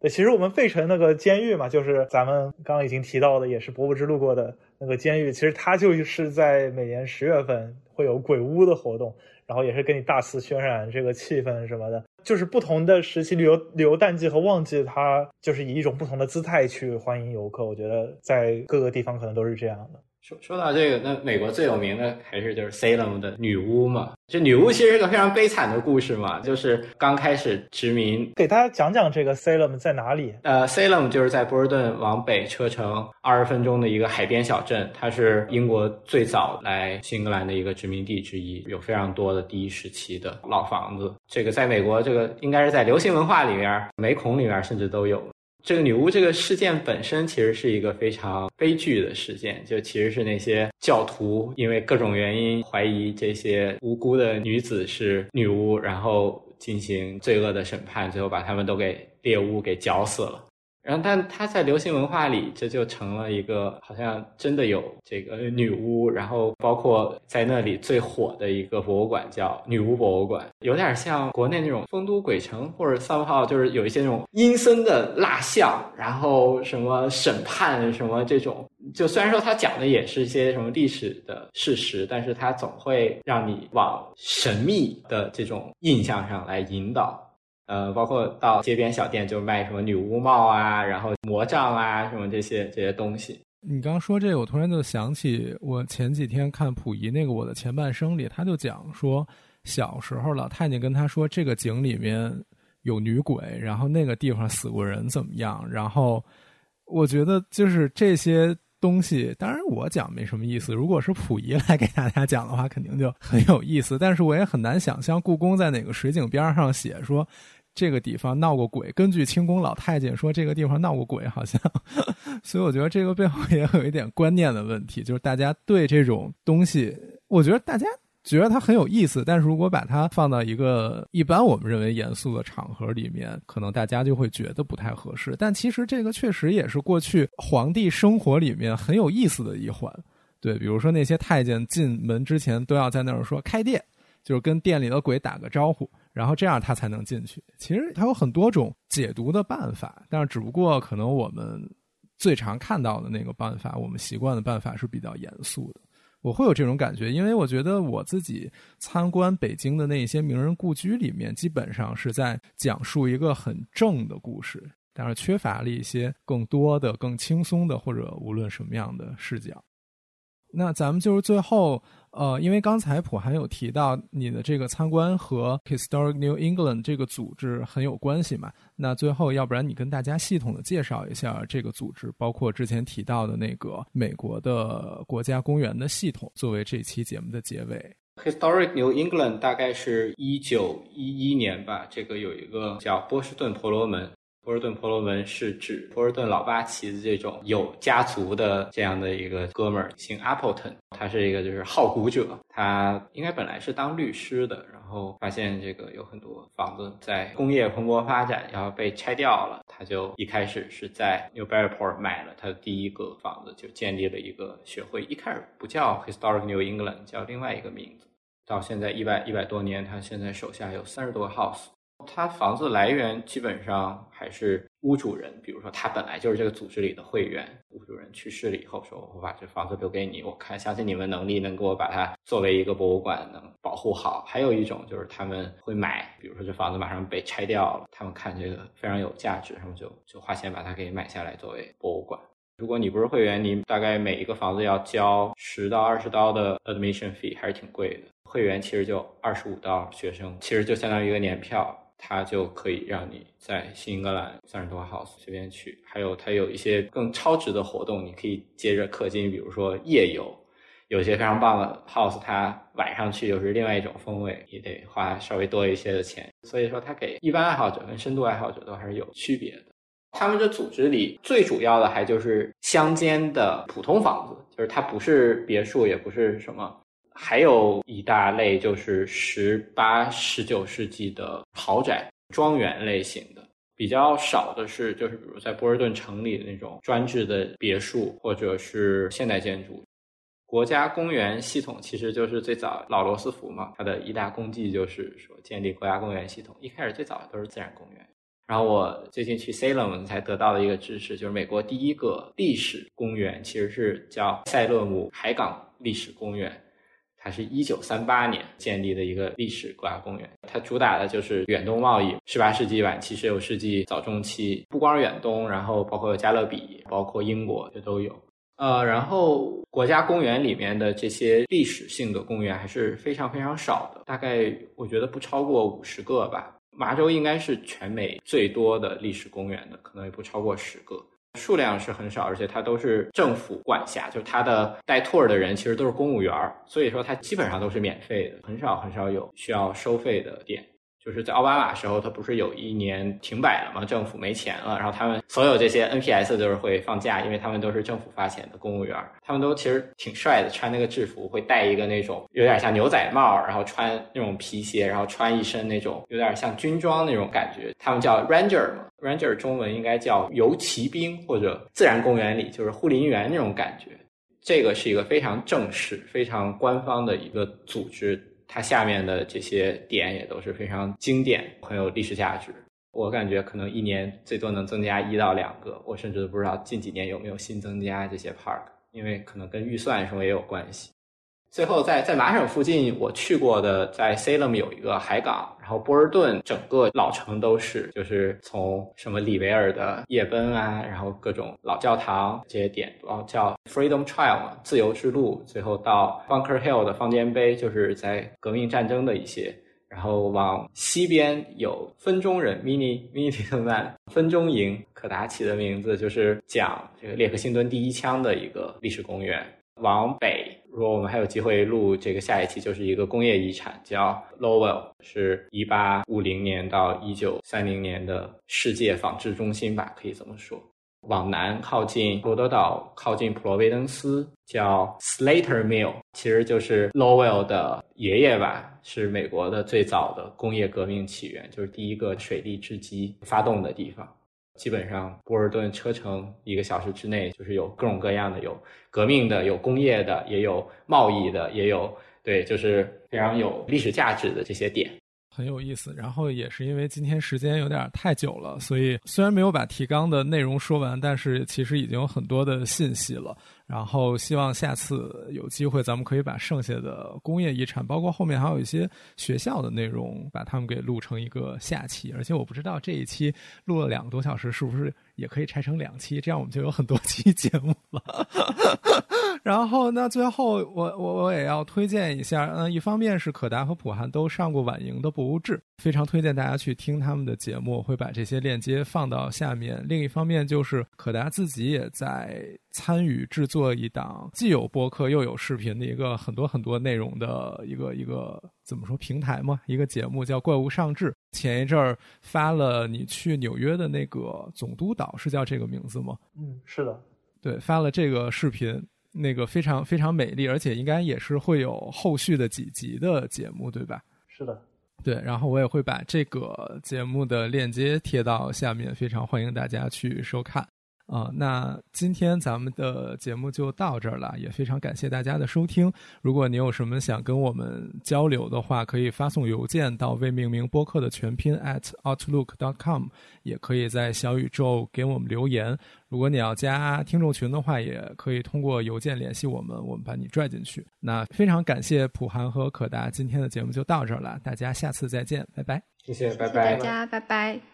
对，其实我们费城那个监狱嘛，就是咱们刚刚已经提到的，也是博物之路过的那个监狱。其实它就是在每年十月份会有鬼屋的活动，然后也是给你大肆渲染这个气氛什么的。就是不同的时期旅游旅游淡季和旺季，它就是以一种不同的姿态去欢迎游客。我觉得在各个地方可能都是这样的。说说到这个，那美国最有名的还是就是 Salem 的女巫嘛。这女巫其实是个非常悲惨的故事嘛，就是刚开始殖民，给大家讲讲这个 Salem 在哪里。呃，Salem 就是在波士顿往北车程二十分钟的一个海边小镇，它是英国最早来新英格兰的一个殖民地之一，有非常多的第一时期的老房子。这个在美国，这个应该是在流行文化里面、美孔里面甚至都有。这个女巫这个事件本身其实是一个非常悲剧的事件，就其实是那些教徒因为各种原因怀疑这些无辜的女子是女巫，然后进行罪恶的审判，最后把他们都给猎巫给绞死了。然后，但他在流行文化里，这就成了一个好像真的有这个女巫。然后，包括在那里最火的一个博物馆叫女巫博物馆，有点像国内那种丰都鬼城或者三号，就是有一些那种阴森的蜡像，然后什么审判什么这种。就虽然说他讲的也是一些什么历史的事实，但是他总会让你往神秘的这种印象上来引导。呃，包括到街边小店就卖什么女巫帽啊，然后魔杖啊，什么这些这些东西。你刚说这个，我突然就想起我前几天看溥仪那个《我的前半生》里，他就讲说，小时候老太监跟他说，这个井里面有女鬼，然后那个地方死过人怎么样？然后我觉得就是这些东西，当然我讲没什么意思。如果是溥仪来给大家讲的话，肯定就很有意思。但是我也很难想象故宫在哪个水井边上写说。这个地方闹过鬼，根据清宫老太监说，这个地方闹过鬼，好像，<laughs> 所以我觉得这个背后也有一点观念的问题，就是大家对这种东西，我觉得大家觉得它很有意思，但是如果把它放到一个一般我们认为严肃的场合里面，可能大家就会觉得不太合适。但其实这个确实也是过去皇帝生活里面很有意思的一环，对，比如说那些太监进门之前都要在那儿说开店，就是跟店里的鬼打个招呼。然后这样他才能进去。其实它有很多种解读的办法，但是只不过可能我们最常看到的那个办法，我们习惯的办法是比较严肃的。我会有这种感觉，因为我觉得我自己参观北京的那些名人故居里面，基本上是在讲述一个很正的故事，但是缺乏了一些更多的、更轻松的或者无论什么样的视角。那咱们就是最后。呃，因为刚才普涵有提到你的这个参观和 Historic New England 这个组织很有关系嘛？那最后，要不然你跟大家系统的介绍一下这个组织，包括之前提到的那个美国的国家公园的系统，作为这期节目的结尾。Historic New England 大概是一九一一年吧，这个有一个叫波士顿婆罗门。波士顿婆罗门是指波士顿老八旗的这种有家族的这样的一个哥们儿，姓 Appleton，他是一个就是好古者，他应该本来是当律师的，然后发现这个有很多房子在工业蓬勃发展要被拆掉了，他就一开始是在 Newburyport 买了他的第一个房子，就建立了一个学会，一开始不叫 Historic New England，叫另外一个名字，到现在一百一百多年，他现在手下有三十多个 house。他房子来源基本上还是屋主人，比如说他本来就是这个组织里的会员，屋主人去世了以后，说我把这房子留给你，我看相信你们能力能给我把它作为一个博物馆能保护好。还有一种就是他们会买，比如说这房子马上被拆掉了，他们看这个非常有价值，他们就就花钱把它给买下来作为博物馆。如果你不是会员，你大概每一个房子要交十到二十刀的 admission fee，还是挺贵的。会员其实就二十五刀，学生其实就相当于一个年票。它就可以让你在新英格兰三十多个 house 随便去，还有它有一些更超值的活动，你可以接着氪金，比如说夜游，有些非常棒的 house，它晚上去又是另外一种风味，也得花稍微多一些的钱。所以说，它给一般爱好者跟深度爱好者都还是有区别的。他们这组织里最主要的还就是乡间的普通房子，就是它不是别墅，也不是什么。还有一大类就是十八、十九世纪的豪宅、庄园类型的，比较少的是就是比如在波尔顿城里的那种专制的别墅或者是现代建筑。国家公园系统其实就是最早老罗斯福嘛，他的一大功绩就是说建立国家公园系统。一开始最早都是自然公园，然后我最近去 Salem 才得到的一个知识，就是美国第一个历史公园其实是叫塞勒姆海港历史公园。它是一九三八年建立的一个历史国家公园，它主打的就是远东贸易。十八世纪晚期、十九世纪早中期，不光是远东，然后包括加勒比、包括英国，这都有。呃，然后国家公园里面的这些历史性的公园还是非常非常少的，大概我觉得不超过五十个吧。麻州应该是全美最多的历史公园的，可能也不超过十个。数量是很少，而且它都是政府管辖，就是它的带托儿的人其实都是公务员儿，所以说它基本上都是免费的，很少很少有需要收费的店。就是在奥巴马时候，他不是有一年停摆了吗？政府没钱了，然后他们所有这些 NPS 都是会放假，因为他们都是政府发钱的公务员，他们都其实挺帅的，穿那个制服，会戴一个那种有点像牛仔帽，然后穿那种皮鞋，然后穿一身那种有点像军装那种感觉。他们叫 Ranger 嘛，Ranger 中文应该叫游骑兵或者自然公园里就是护林员那种感觉。这个是一个非常正式、非常官方的一个组织。它下面的这些点也都是非常经典，很有历史价值。我感觉可能一年最多能增加一到两个，我甚至都不知道近几年有没有新增加这些 park，因为可能跟预算什么也有关系。最后，在在麻省附近，我去过的，在 Salem 有一个海港，然后波尔顿整个老城都是，就是从什么里维尔的夜奔啊，然后各种老教堂这些点，然后叫 Freedom Trail 嘛，自由之路，最后到 Bunker Hill 的方尖碑，就是在革命战争的一些，然后往西边有分中人，mini，miniteman 分中营，可达起的名字就是讲这个列克星敦第一枪的一个历史公园。往北，如果我们还有机会录这个下一期，就是一个工业遗产，叫 Lowell，是一八五零年到一九三零年的世界纺织中心吧，可以这么说。往南靠近罗德岛，靠近普罗维登斯，叫 Slater Mill，其实就是 Lowell 的爷爷吧，是美国的最早的工业革命起源，就是第一个水力制机发动的地方。基本上，波尔顿车程一个小时之内，就是有各种各样的，有革命的，有工业的，也有贸易的，也有对，就是非常有历史价值的这些点。很有意思，然后也是因为今天时间有点太久了，所以虽然没有把提纲的内容说完，但是其实已经有很多的信息了。然后希望下次有机会，咱们可以把剩下的工业遗产，包括后面还有一些学校的内容，把它们给录成一个下期。而且我不知道这一期录了两个多小时，是不是也可以拆成两期？这样我们就有很多期节目了。<laughs> 然后，那最后我我我也要推荐一下，嗯，一方面是可达和普汉都上过晚莹的博物志，非常推荐大家去听他们的节目，会把这些链接放到下面。另一方面就是可达自己也在参与制作一档既有播客又有视频的一个很多很多内容的一个一个怎么说平台嘛，一个节目叫《怪物上志》。前一阵儿发了你去纽约的那个总督岛，是叫这个名字吗？嗯，是的，对，发了这个视频。那个非常非常美丽，而且应该也是会有后续的几集的节目，对吧？是的，对。然后我也会把这个节目的链接贴到下面，非常欢迎大家去收看。啊，那今天咱们的节目就到这儿了，也非常感谢大家的收听。如果你有什么想跟我们交流的话，可以发送邮件到未命名播客的全拼 at outlook.com，也可以在小宇宙给我们留言。如果你要加听众群的话，也可以通过邮件联系我们，我们把你拽进去。那非常感谢普涵和可达，今天的节目就到这儿了，大家下次再见，拜拜。谢谢，拜拜。大家拜拜。